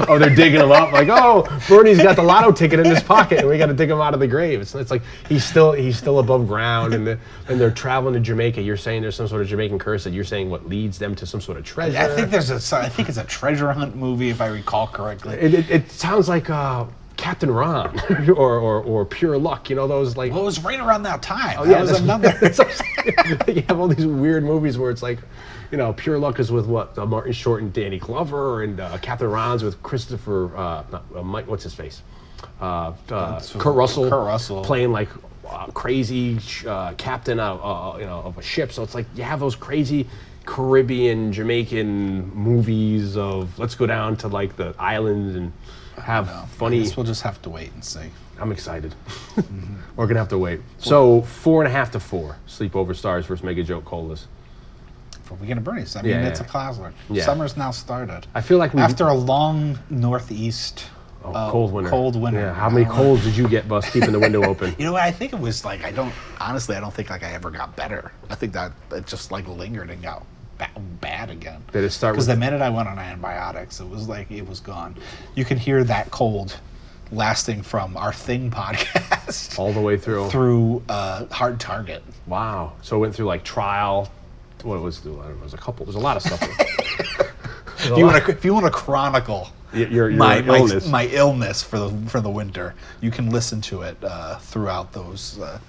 oh, they're digging him up. Like, oh, Bernie's got the lotto ticket in his pocket, and we got to dig him out of the grave. It's, it's like he's still he's still above ground, and the, and they're traveling to Jamaica. You're saying there's some sort of Jamaican curse that you're saying what leads them to some sort of treasure. I think there's a. I think it's a treasure hunt movie, if I recall correctly. it, it, it sounds like uh, Captain Ron or, or or Pure Luck. You know those like. Well, it was right around that time. Oh, that yeah, was another. that's what I'm saying. you have all these weird movies where it's like, you know, Pure Luck is with what uh, Martin Short and Danny Glover, and uh, Captain Ron's with Christopher, uh, not, uh, Mike, what's his face, uh, uh, Kurt Russell, Kurt Russell. playing like uh, crazy uh, captain of uh, you know of a ship. So it's like you have those crazy. Caribbean, Jamaican movies of let's go down to like the islands and have I funny. guess we'll just have to wait and see. I'm excited. We're gonna have to wait. So four and a half to four. Sleepover stars versus Mega Joke Colas. For Weekend of Bernie's. I mean, Yeah, it's yeah. a classic. Yeah. Summer's now started. I feel like we After a long northeast oh, uh, cold winter. Cold winter. Yeah. How many Uh, colds did you get, Bus, keeping the window open? You know, what? I think it was like I don't honestly. I don't think like I ever got better. I think that it just like lingered and got ba- bad again. Did it start Because the minute I went on antibiotics, it was like it was gone. You can hear that cold lasting from our thing podcast all the way through? through uh, hard target. Wow. So it went through like trial. What was the? I don't know. There's a couple. There's a lot of stuff. If you want to, if you want to chronicle your- your my, my- illness. my illness for the for the winter, you can listen to it uh, throughout those uh,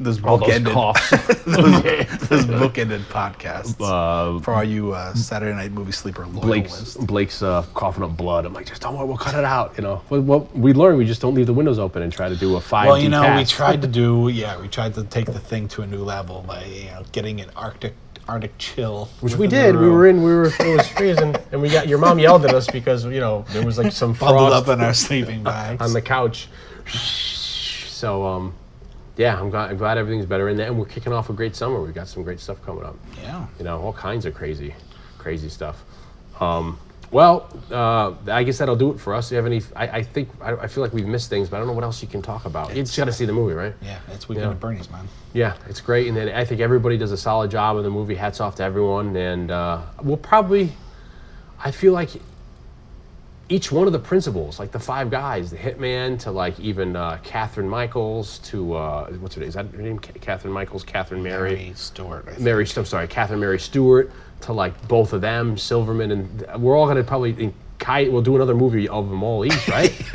those All those bookended coughs. those, those bookended podcasts Uh, for all you uh, Saturday Night Movie Sleeper Blake's loyalists. Blake's uh, coughing up blood. I'm like, just don't worry, we'll cut it out. You know, well, well, we learned we just don't leave the windows open and try to do a five. Well, you know, we tried to do yeah, we tried to take the thing to a new level by you know getting an Arctic Arctic chill, Which we did. We were in. We were. It was freezing, and we got your mom yelled at us because you know there was like some bundled frost up in our sleeping bags. on the couch. So um, yeah, I'm glad. I'm glad everything's better in there, and we're kicking off a great summer. We've got some great stuff coming up. yeah. You know, all kinds of crazy, crazy stuff. Um, well, uh, I guess that'll do it for us. Do you have any? I, I think I, I feel like we've missed things, but I don't know what else you can talk about. You just got to see the movie, right? Yeah, it's weekend Yeah. at Bernie's, man. Yeah, it's great, and then I think everybody does a solid job in the movie. Hats off to everyone, and uh, we'll probably. I feel like each one of the principals, like the five guys, the hitman to like even uh, Catherine Michaels to uh, what's her name? Is that her name? Catherine Michaels, Catherine Mary, Mary Stewart. I think. Mary. I'm sorry, Catherine Mary Stewart to like both of them, Silverman, and we're all gonna probably. In, Kai, we'll do another movie of them all each, right?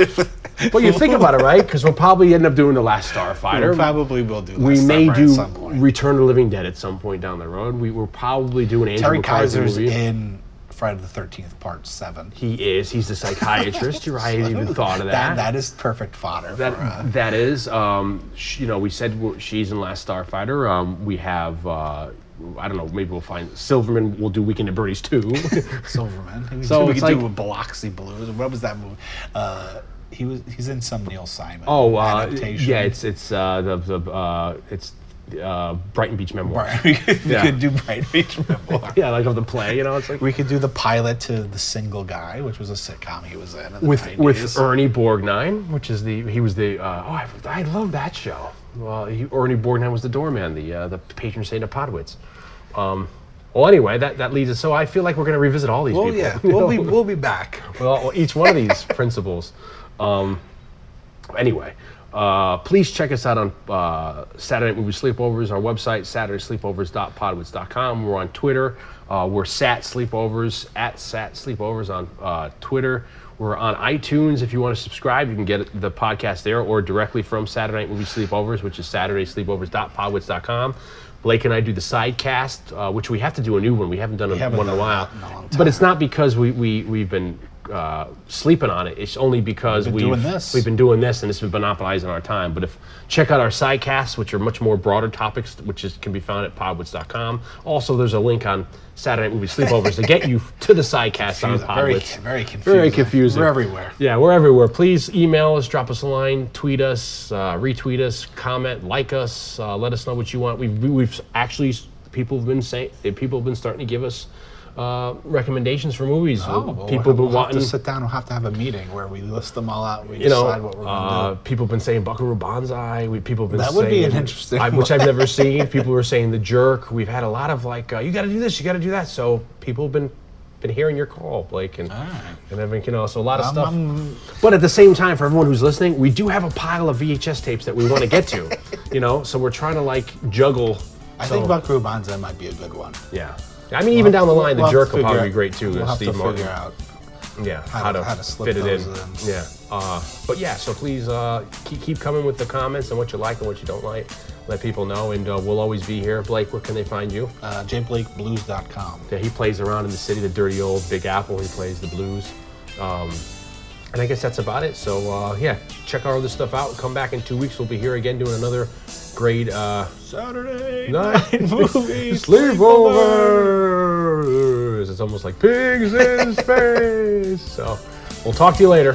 but you think about it, right? Because we'll probably end up doing the Last Starfighter. We probably will do. We may do at some point. Return of the Living Dead at some point down the road. We will probably do an Andrew Terry McCarthy Kiser's movie. in Friday the Thirteenth Part Seven. He is. He's the psychiatrist. You're right. I hadn't even thought of that. That that is perfect fodder. That, for, uh, that is. Um, sh- you know, we said she's in Last Starfighter. Um, we have. Uh, I don't know. Maybe we'll find Silverman. We'll do Weekend at Bernie's too. Silverman. So we could do like- a Biloxi Blues. What was that movie? Uh, he was he's in some Neil Simon. oh, uh, yeah. It's it's uh, the the uh, it's uh, Brighton Beach Memoirs. Right. we could, we Yeah. could do Bright Beach Memoir. Yeah, like of the play. You know, it's like We could do the pilot to The Single Guy, which was a sitcom he was in. in the with 90s. with Ernie Borgnine, which is the he was the uh, oh I, I love that show. Well, he, Ernie Borgnine was the doorman, the uh, the patron saint of Podwits. Um, well, anyway, that, that leads us. So I feel like we're going to revisit all these Well, people. yeah, you we'll know? be we'll be back. well, each one of these principles. Um, anyway, uh, please check us out on uh, Saturday Night Movie Sleepovers, our website, SaturdaySleepovers.podwits.com. We're on Twitter. Uh, we're Sat Sleepovers, at Sat Sleepovers on uh, Twitter. We're on iTunes. If you want to subscribe, you can get the podcast there or directly from Saturday Night Movie Sleepovers, which is SaturdaySleepovers.podwits.com. Blake and I do the sidecast, uh, which we have to do a new one. We haven't done a, haven't one in a while. a But it's not because we, we, we've been uh, sleeping on it. It's only because We've we've, been doing this. we've been doing this and it's been monopolizing our time. But if check out our sidecasts, which are much more broader topics, which is, can be found at podwits.com. Also, there's a link on Saturday Night Movie Sleepovers to get you to the sidecast on Confusing. Very- very confusing. Very confusing. We're everywhere. Yeah, we're everywhere. Please email us, drop us a line, tweet us, uh, retweet us, comment, like us, uh, let us know what you want. We've, we've actually people have been saying people have been starting to give us uh, recommendations for movies. Oh, well, people we'll, been we'll have wanting. to sit down. We'll have to have a meeting where we list them all out. And we you know, decide what we're uh, going to do. people have been saying Buckaroo Banzai. We, people have been That would be an interesting I, which. I've never seen. People were saying The Jerk. We've had a lot of like, uh, you got to do this, you got to do that. So people have been been hearing your call, Blake, and Alright. and everything. You know, so a lot of I'm- stuff. I'm- But at the same time, for everyone who's listening, we do have a pile of VHS tapes that we want to get to. you know, so we're trying to like juggle. I so- think Buckaroo Banzai might be a good one. Yeah. I mean, even down the line, We'll The Jerk will probably figure be great too. We'll have Steve to Martin. figure out. yeah, how how, to- how to slip fit it in. in. Yeah, uh, but yeah, so please uh, keep, keep coming with the comments and what you like and what you don't like. Let people know, and uh, we'll always be here. Blake, where can they find you? Uh, jblakeblues.com. Yeah, he plays around in the city, the dirty old Big Apple. He plays the blues. Um, and I guess that's about it. So uh, yeah, check all this stuff out. Come back in two weeks. We'll be here again doing another great uh, Saturday night movie sleepovers. It's almost like pigs in space. So we'll talk to you later.